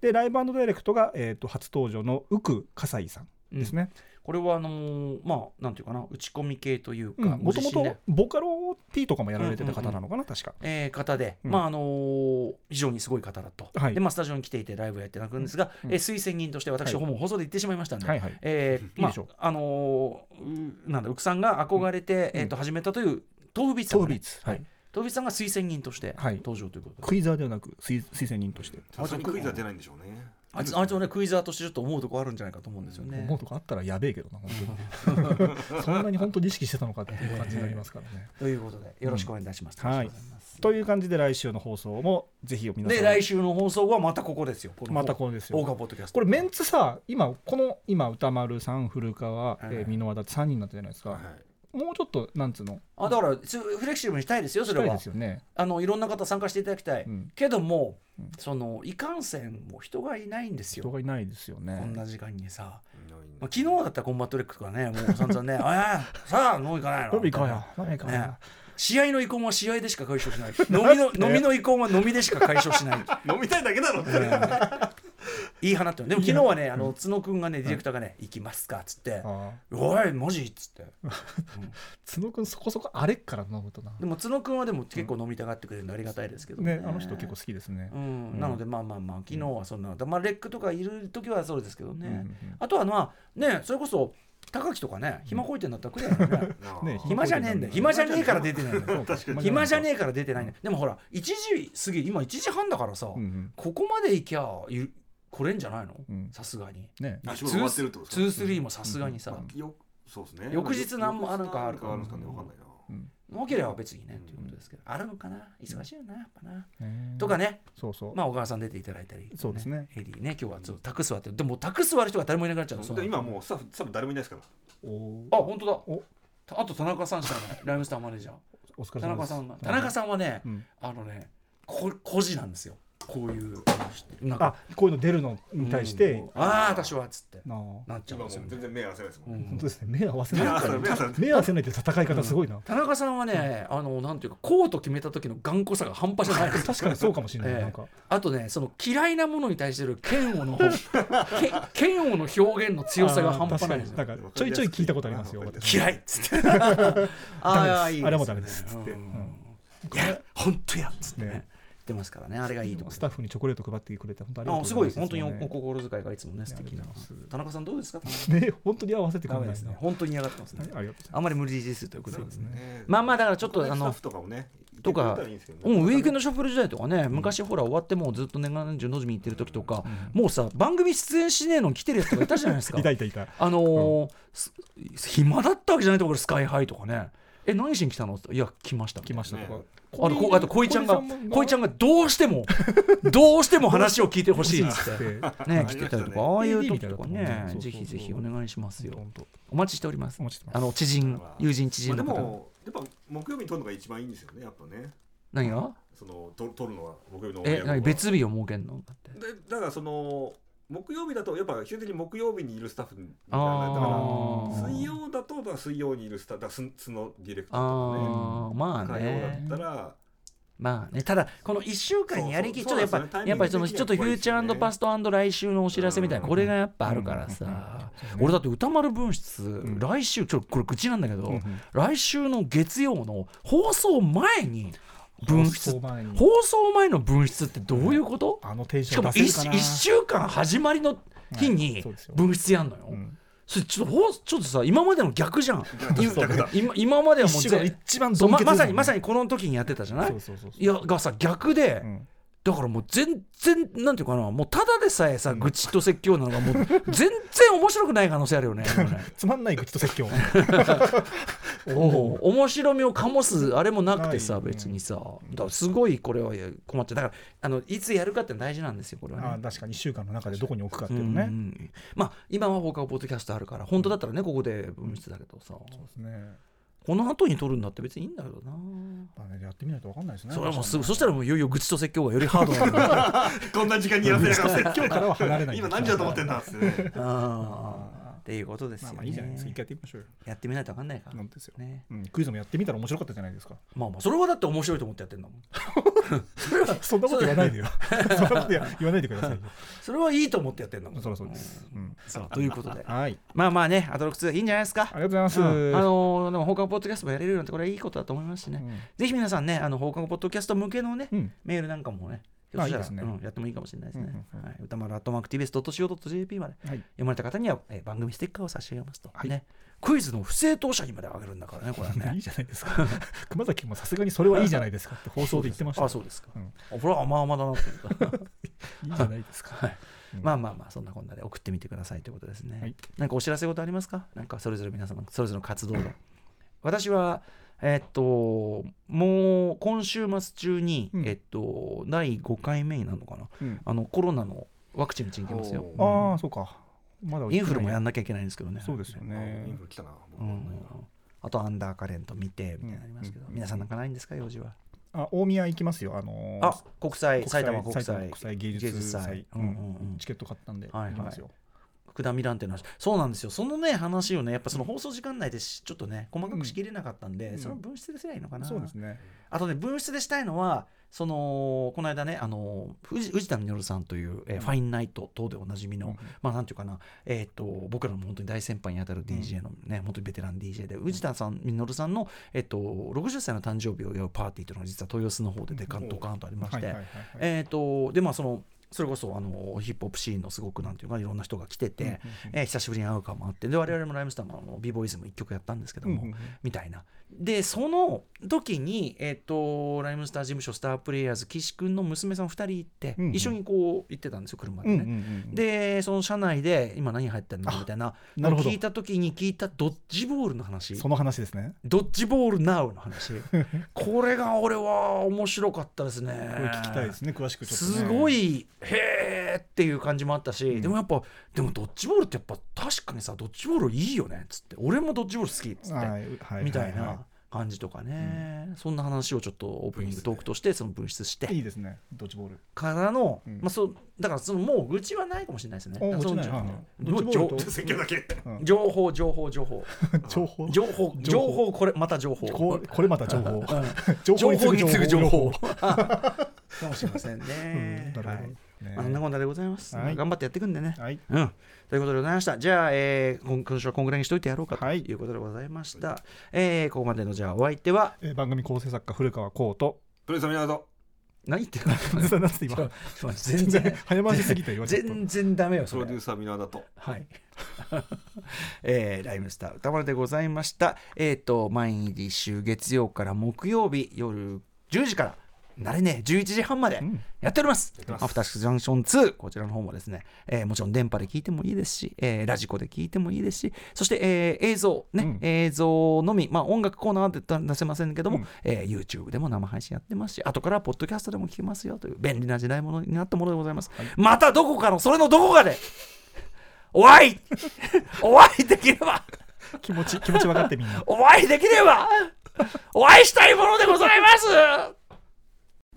でライブダイレクトが、えー、と初登場のウク葛西さんですねこれはあのーまあなんていうかな打ち込み系というかもともとボカロ P とかもやられてた方なのかな、確か。えー方で、うん。まああのー非常にすごい方だと、はい。でまあ、スタジオに来ていてライブをやっていただくんですが、うんえー推薦人として私、はいほぼ放送で言ってしまいましたんで、はいはい。えーいいでしょう。まああのーうなんだ奥さんが憧れて、うん。えー、と始めたという豆腐ビーツさんが、ね。ビーツ、はい、豆腐ビーツさんが推薦人としてはい。登場ということで、クイザーではなく推推薦人として。さすがにクイズは出ないんでしょうねあいつあいつはねクイザーとしてちょっと思うとこあるんじゃないかと思うんですよね。思うとこあったらやべえけどな 本当に。そんなに本当に意識してたのかっていう感じになりますからね。ということでよろしくお願いいたします。うん。ありがとうござい。という感じで来週の放送もぜひ皆さんで来週の放送はまたここですよ。またこれですよ。これメンツさ今この今歌丸さん古川、いえー箕輪田って3人になったじゃないですか、はいもうちょっとなんつうの？あだからつフレキシブルにしたいですよそれは。ね。あのいろんな方参加していただきたい。うん。けども、うん。そのいかんせんもう人がいないんですよ。人がいないですよね。こんな時間にさ、まあ、昨日だったらコンバット REC とかねもう 散々ね「ああさあ飲み行かないの?」飲み行こうよ。飲み行こうよ。ね。試合の遺恨は試合でしか解消しない。飲みの飲みの遺恨は飲みでしか解消しない。飲みたいだけだろっていい放ってるでも昨日はねあの角くんがねディレクターがね「行きますか」っつって。あ「おいマジ?」っつって。ー 角くんそこそこあれっから飲むとな。でも角くんはでも結構飲みたがってくれるのありがたいですけどね。あの人結構好きですね。なのでまあまあまあ昨日はそんな、まあ、 RECとかいる時はそうですけどね、あとはまあねそれこそ高木とかね暇こいてんだったらくれよ。ね ね。暇じゃねえんだよ。暇じゃねえ。から出てないんだよう。ん暇じゃねえから出てないんだよ。でもほら1時過ぎ今1時半だからさ、ここまで行きゃい来れんじゃないの？うん。さすがに。ね。あ仕事終わってるってことですか？23もさすがにさ、よそうですね。翌日なんもあるかある。かあるんですかね。わかんないな。なければ別にねっていうことですけど。あるのかな？忙しいよなやっぱな、ねとかね。そうそう、まあ小川さん出ていただいたり、そうですね。エリーね今日はちょっとタクってでもタクス割る人が誰もいなくなっちゃうの今もうスタッフスタッフ誰もいないですから。おあ本当だ。お。あと田中さんしかない。ライムスターマネージャー。お疲れ田様です。中さんが。田中さんはね、うん。あのねこ孤児なんですよこういうなんあこういうの出るのに対して、うんああ私はっつって。なっちゃうん今もうですよね。全然目合わせないですもん。うん。本当ですね。目合わせない。目合わせない。って戦い方すごいな、田中さんはね、あのなんていうかコート決めた時の頑固さが半端じゃない 確かにそうかもしれない、ええ。なんか。あとねその嫌いなものに対してる嫌悪の け嫌悪の表現の強さが半端ないなんかちょいちょい聞いたことありますよ私。嫌いっつって。あれもダメですっつって。うん。うん。いや本当やっつってねってますからね。あれがいいとこスタッフにチョコレート配ってくれて本当ありがとうございますごい。本当にお心遣いがいつもね素敵な。田中さんどうですか？ね本当に合わせてくれなすね。本当に嫌がってますね。はいあんまり無理ですということで。すね。まあまあだからちょっとあの他スタッフとかもねとかうん、ウィークエンドシャッフル時代とかね、昔ほら終わってもうずっと年がら年中のぞみ行ってる時とか、もうさ番組出演しねえのに来てるやつとかいたじゃないですか。いたいたいた。あのーす暇だったわけじゃないところスカイハイとかねえ何しに来たの？って。いや来ました。来ましたとか、ね。あとこあと小井ちゃんが小井ちゃんがどうしても どうしても話を聞いてほしいっつって。てね。来てたりとかああいう時とかね。ぜひぜひお願いしますよ。お待ちしております。あの知人友人知人まあの方でもやっぱ木曜日に撮るのが一番いいんですよねやっぱね。何が？その撮撮るのは木曜日のえ別日を設けんの？だって。でだからその木曜日だとやっぱ基本的に木曜日にいるスタッフみたいなだから水曜だと水曜にいるスタッフだから素のディレクターとあーまあかね。火曜ねだったらまあね。ただこの1週間にやりきちょっとやっぱねやっぱりそのちょっとフューチャーパスト来週のお知らせみたいなうん。これがやっぱあるからさ。俺だって歌丸分室来週ちょっとこれ口なんだけどうんうん。来週の月曜の放送前に分室放送前に。放送前の分室ってどういうこと？あのテンシしかもョン出せ 1, るかな。週間始まりの日はいに分室やんのよ、うん。それちょっとほうちょっとさ今までの逆じゃん。今今今まではもう一番ままさにまにさにこの時にやってたじゃない？そうそうそうそう。いやがさ逆で、うんだからもう全然なんていうかなもうただでさえさ愚痴と説教なのがもう全然面白くない可能性あるよね つまんない愚痴と説教。おう面白みを醸すあれもなくてさ別にさ。すごいこれは困っちゃう。だからあのいつやるかって大事なんですよこれはね。あー確かに1週間の中でどこに置くかっていうのうん。ねうん。まあ今は放課後ポッドキャストあるから本当だったらねここで分室だけどさ。そうですねこの後に撮るんだって別にいいんだけどな。まあねやってみないと分かんないですね。それはもうすぐそしたらもういよいよ愚痴と説教がよりハードなんだ こんな時間にやらせなかった。に 今日からは離れない今何時だと思ってんだっつって。ね あーっていうことですよね。まあまあいいじゃないですか。一回やってみましょうよ。やってみないと分かんないか。らなんですよ。ね。うん。クイズもやってみたら面白かったじゃないですか。まあまあそれはだって面白いと思ってやってんだもん。そんなこと言わないでよ。そんなこと言わないでくださいよ。それはいいと思ってやってんだもん。そりゃそうです。うん。さあということで。はい。まあまあねアトロック2いいんじゃないですか。ありがとうございます。うん。あのーでも放課後ポッドキャストもやれるなんてこれはいいことだと思いますしね、うん。ぜひ皆さんねあの放課後ポッドキャスト向けのね、うん。メールなんかもねひょっとしたらあいいですね。うんやってもいいかもしれないですね、はい、歌丸アットマーク TBS.CO.JP まではい。読まれた方には、えー番組ステッカーを差し上げますと、はい。ね。クイズの不正当者にまであげるんだからねこれはね。いいじゃないですか。熊崎もさすがにそれはいいじゃないですかって放送で言ってました。あそうですか、うんあこれは甘々だなって いいじゃないですか。はい。うん。まあまあまあそんなこんなで送ってみてくださいということですね。はい。なんかお知らせ事ありますか？なんかそれぞれ皆さんのそれぞれの活動が。私はえっともう今週末中に、うん。えっと第5回目になるのかな？うん。あのコロナのワクチン打ちに行きますよ。おああそうか。まだインフルもやんんなきゃいけないんですけどね。そうですよインねフル来たなあとアンダーカレント見てみたいなのありますけど、うん。皆さんなんかないんですか用事は？あ大宮行きますよ。あのーあ国際国際埼玉国際埼玉国際芸術祭うん。うんうんチケット買ったんではいはい行きますよ福田ミランっていうのはそうなんですよ。そのね話をねやっぱその放送時間内でしちょっとね細かくしきれなかったんで、うん。その分室ですりゃいいのかな、そうですね。あとね分室でしたいのはそのこの間ねあの藤藤田稔さんという、えーうん。ファインナイト等でおなじみの、うん。まあなんていうかなえっ、と僕らの本当に大先輩にあたる DJ のね、本当にベテラン DJ で藤田さん稔さんのえっ、と60歳の誕生日を祝うパーティーというのが実は豊洲の方でデカンドカンとありまして、えっ、とでまあそのそれこそあのヒップホップシーンのすごくなんていうかいろんな人が来てて、えー久しぶりに会うかもあってで我々もライムスターのあのビーボーイズム1曲やったんですけども、みたいなでその時に、えっとライムスター事務所スタープレイヤーズ岸君の娘さん2人行って、うんうん。一緒にこう行ってたんですよ車でね、うんうんうんでその車内で今何入ってんのみたいな。な聞いた時に聞いたドッジボールの話。その話ですね。ドッジボールナウの話。これが俺は面白かったですね。これ聞きたいですね詳しくちょっとね。すごいへーっていう感じもあったし、うん。でもやっぱでもドッジボールってやっぱ確かにさドッジボールいいよねっつって。俺もドッジボール好きっつって、はいはいみたいはな感じとかね、そんな話をちょっとオープニングトークとしてその分室していいですね。ドッジボール。からの、うん。まあ、そうだからそのもう愚痴はないかもしれないですね。愚痴ない。はいうんドッジボールと。説教だけ。うん。情報情報 情報。情報？情報情報。情報これまた情報。ここれまた情報。うん。情 情報。に次ぐ情報。情 かもしれませんうん。ね。なるほど。はいね。まあ、そんなこんなでございます、はい。頑張ってやっていくんでね。はい。うん、ということでございました。じゃあ、えー、今今週はこんぐらいにしといてやろうかとはい。いうことでございました。えーここまでのじゃあお相手は？えー番組構成作家古川光と。プレスミナード何言ってるの 全然早回しすぎて言われちゃった。全然ダメよそれ。プロデューサーミナーだと。はい。えーライムスター歌丸でございました。えっ、と、毎週月曜から木曜日夜10時から、なれね、11時半までうん。やっております。ってます。アフターシックスジャンクション2、こちらの方もですね、えーもちろん電波で聞いてもいいですし、えーラジコで聞いてもいいですし、そして、えー映像、ね、うん。映像のみ、まあ音楽コーナーで出せませんけども、うん。えー YouTube でも生配信やってますし、後からポッドキャストでも聞けますよという便利な時代ものになったものでございます。またどこかの、それのどこかで、お会い お会いできれば気持ち気持ち分かってみんな。お会いできればお会いしたいものでございます